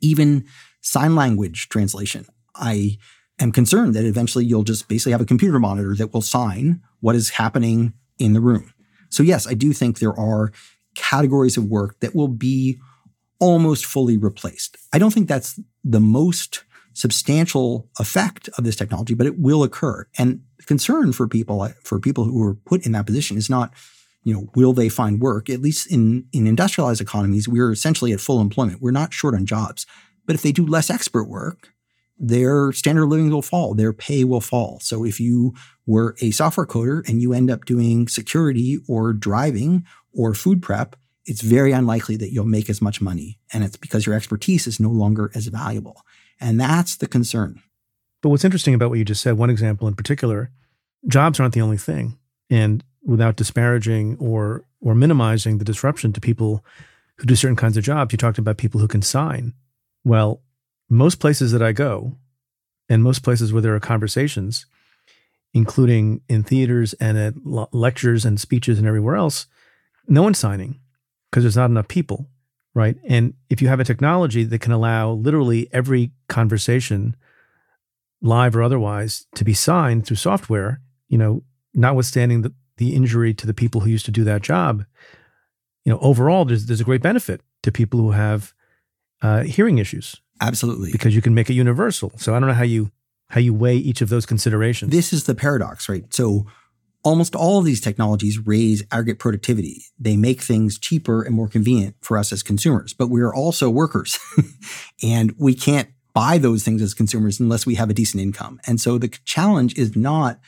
Even sign language translation i am concerned that eventually you'll just basically have a computer monitor that will sign what is happening in the room. So, yes, I do think there are categories of work that will be almost fully replaced. I don't think that's the most substantial effect of this technology, but it will occur. And the concern for people, for people who are put in that position is not, you know, will they find work? At least in, in industrialized economies, we're essentially at full employment. We're not short on jobs. But if they do less expert work, their standard of living will fall, their pay will fall. So if you were a software coder and you end up doing security or driving or food prep, it's very unlikely that you'll make as much money. And it's because your expertise is no longer as valuable. And that's the concern. But what's interesting about what you just said, one example in particular, jobs aren't the only thing. And without disparaging or or minimizing the disruption to people who do certain kinds of jobs, you talked about people who can sign. Well, most places that I go, and most places where there are conversations, including in theaters and at lectures and speeches and everywhere else, no one's signing because there's not enough people, right? And if you have a technology that can allow literally every conversation, live or otherwise, to be signed through software, you know, notwithstanding the, the injury to the people who used to do that job, you know, overall, there's there's a great benefit to people who have uh, hearing issues Absolutely. Because you can make it universal. So I don't know how you how you weigh each of those considerations. This is the paradox, right? So almost all of these technologies raise aggregate productivity. They make things cheaper and more convenient for us as consumers, but we're also workers. and we can't buy those things as consumers unless we have a decent income. And so the challenge is not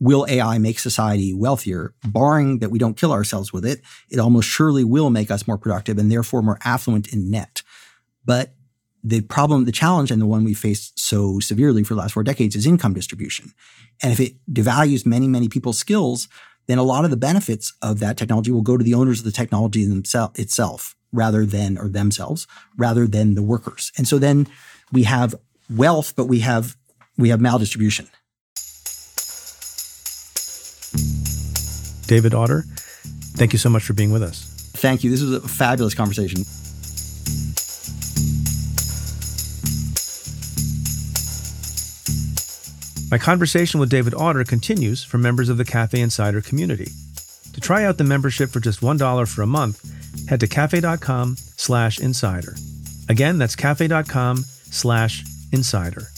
will AI make society wealthier? Barring that we don't kill ourselves with it, it almost surely will make us more productive and therefore more affluent in net. But the problem, the challenge, and the one we faced so severely for the last four decades is income distribution. And if it devalues many, many people's skills, then a lot of the benefits of that technology will go to the owners of the technology themselves itself rather than or themselves rather than the workers. And so then we have wealth, but we have we have maldistribution. David Autor, thank you so much for being with us. Thank you. This was a fabulous conversation. My conversation with David Autor continues for members of the Cafe Insider community. To try out the membership for just $1 for a month, head to cafe.com slash insider. Again, that's cafe.com slash insider.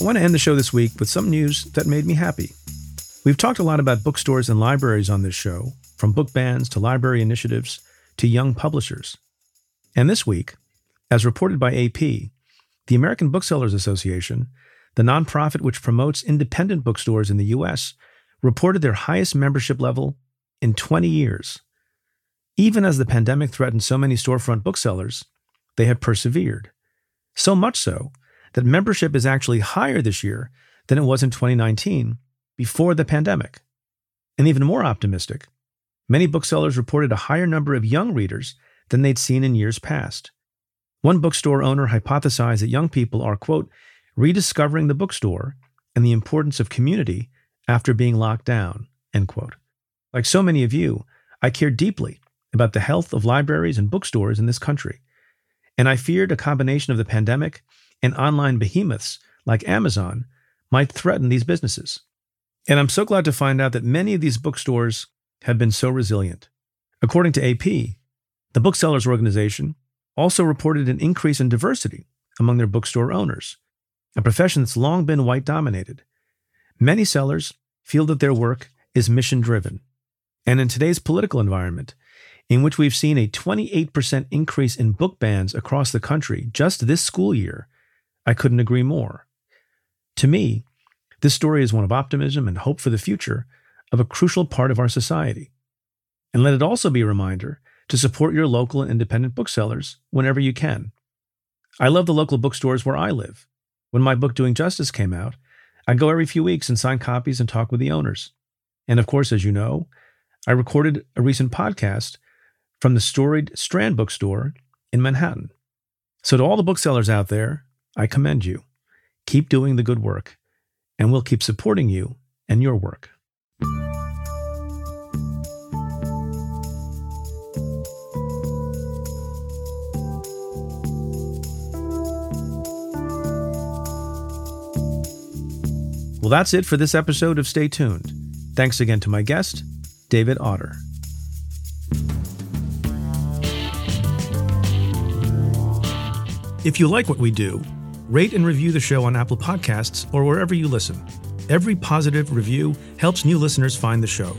I want to end the show this week with some news that made me happy. We've talked a lot about bookstores and libraries on this show, from book bans to library initiatives to young publishers. And this week, as reported by AP, the American Booksellers Association, the nonprofit which promotes independent bookstores in the U.S., reported their highest membership level in 20 years. Even as the pandemic threatened so many storefront booksellers, they have persevered. So much so that membership is actually higher this year than it was in 2019 before the pandemic. And even more optimistic, many booksellers reported a higher number of young readers than they'd seen in years past. One bookstore owner hypothesized that young people are, quote, rediscovering the bookstore and the importance of community after being locked down, end quote. Like so many of you, I care deeply about the health of libraries and bookstores in this country. And I feared a combination of the pandemic and online behemoths like Amazon might threaten these businesses. And I'm so glad to find out that many of these bookstores have been so resilient. According to AP, the Booksellers Organization also reported an increase in diversity among their bookstore owners, a profession that's long been white dominated. Many sellers feel that their work is mission driven. And in today's political environment, in which we've seen a 28% increase in book bans across the country just this school year, I couldn't agree more. To me, this story is one of optimism and hope for the future of a crucial part of our society. And let it also be a reminder to support your local and independent booksellers whenever you can. I love the local bookstores where I live. When my book Doing Justice came out, I'd go every few weeks and sign copies and talk with the owners. And of course, as you know, I recorded a recent podcast from the storied Strand bookstore in Manhattan. So, to all the booksellers out there, I commend you. Keep doing the good work, and we'll keep supporting you and your work. Well, that's it for this episode of Stay Tuned. Thanks again to my guest, David Autor. If you like what we do, rate and review the show on Apple Podcasts or wherever you listen. Every positive review helps new listeners find the show.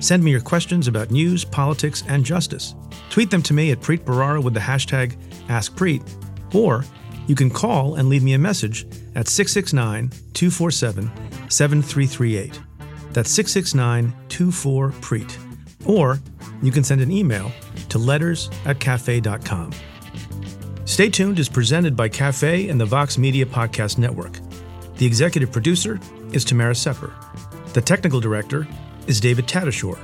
Send me your questions about news, politics, and justice. Tweet them to me at Preet Bharara with the hashtag AskPreet, or you can call and leave me a message at 669 247 7338. That's 669 24 Preet. Or you can send an email to letters at cafe.com. Stay tuned is presented by Cafe and the Vox Media Podcast Network. The executive producer is Tamara Sepper. The technical director is David Tatasciore.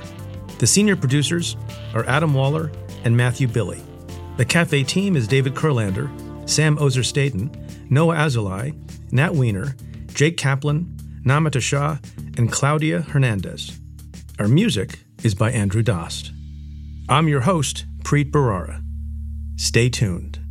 The senior producers are Adam Waller and Matthew Billy. The Cafe team is David Kurlander, Sam Ozer Staten, Noah Azulai, Nat Weiner, Jake Kaplan, Namita Shah, and Claudia Hernandez. Our music is by Andrew Dost. I'm your host, Preet Bharara. Stay tuned.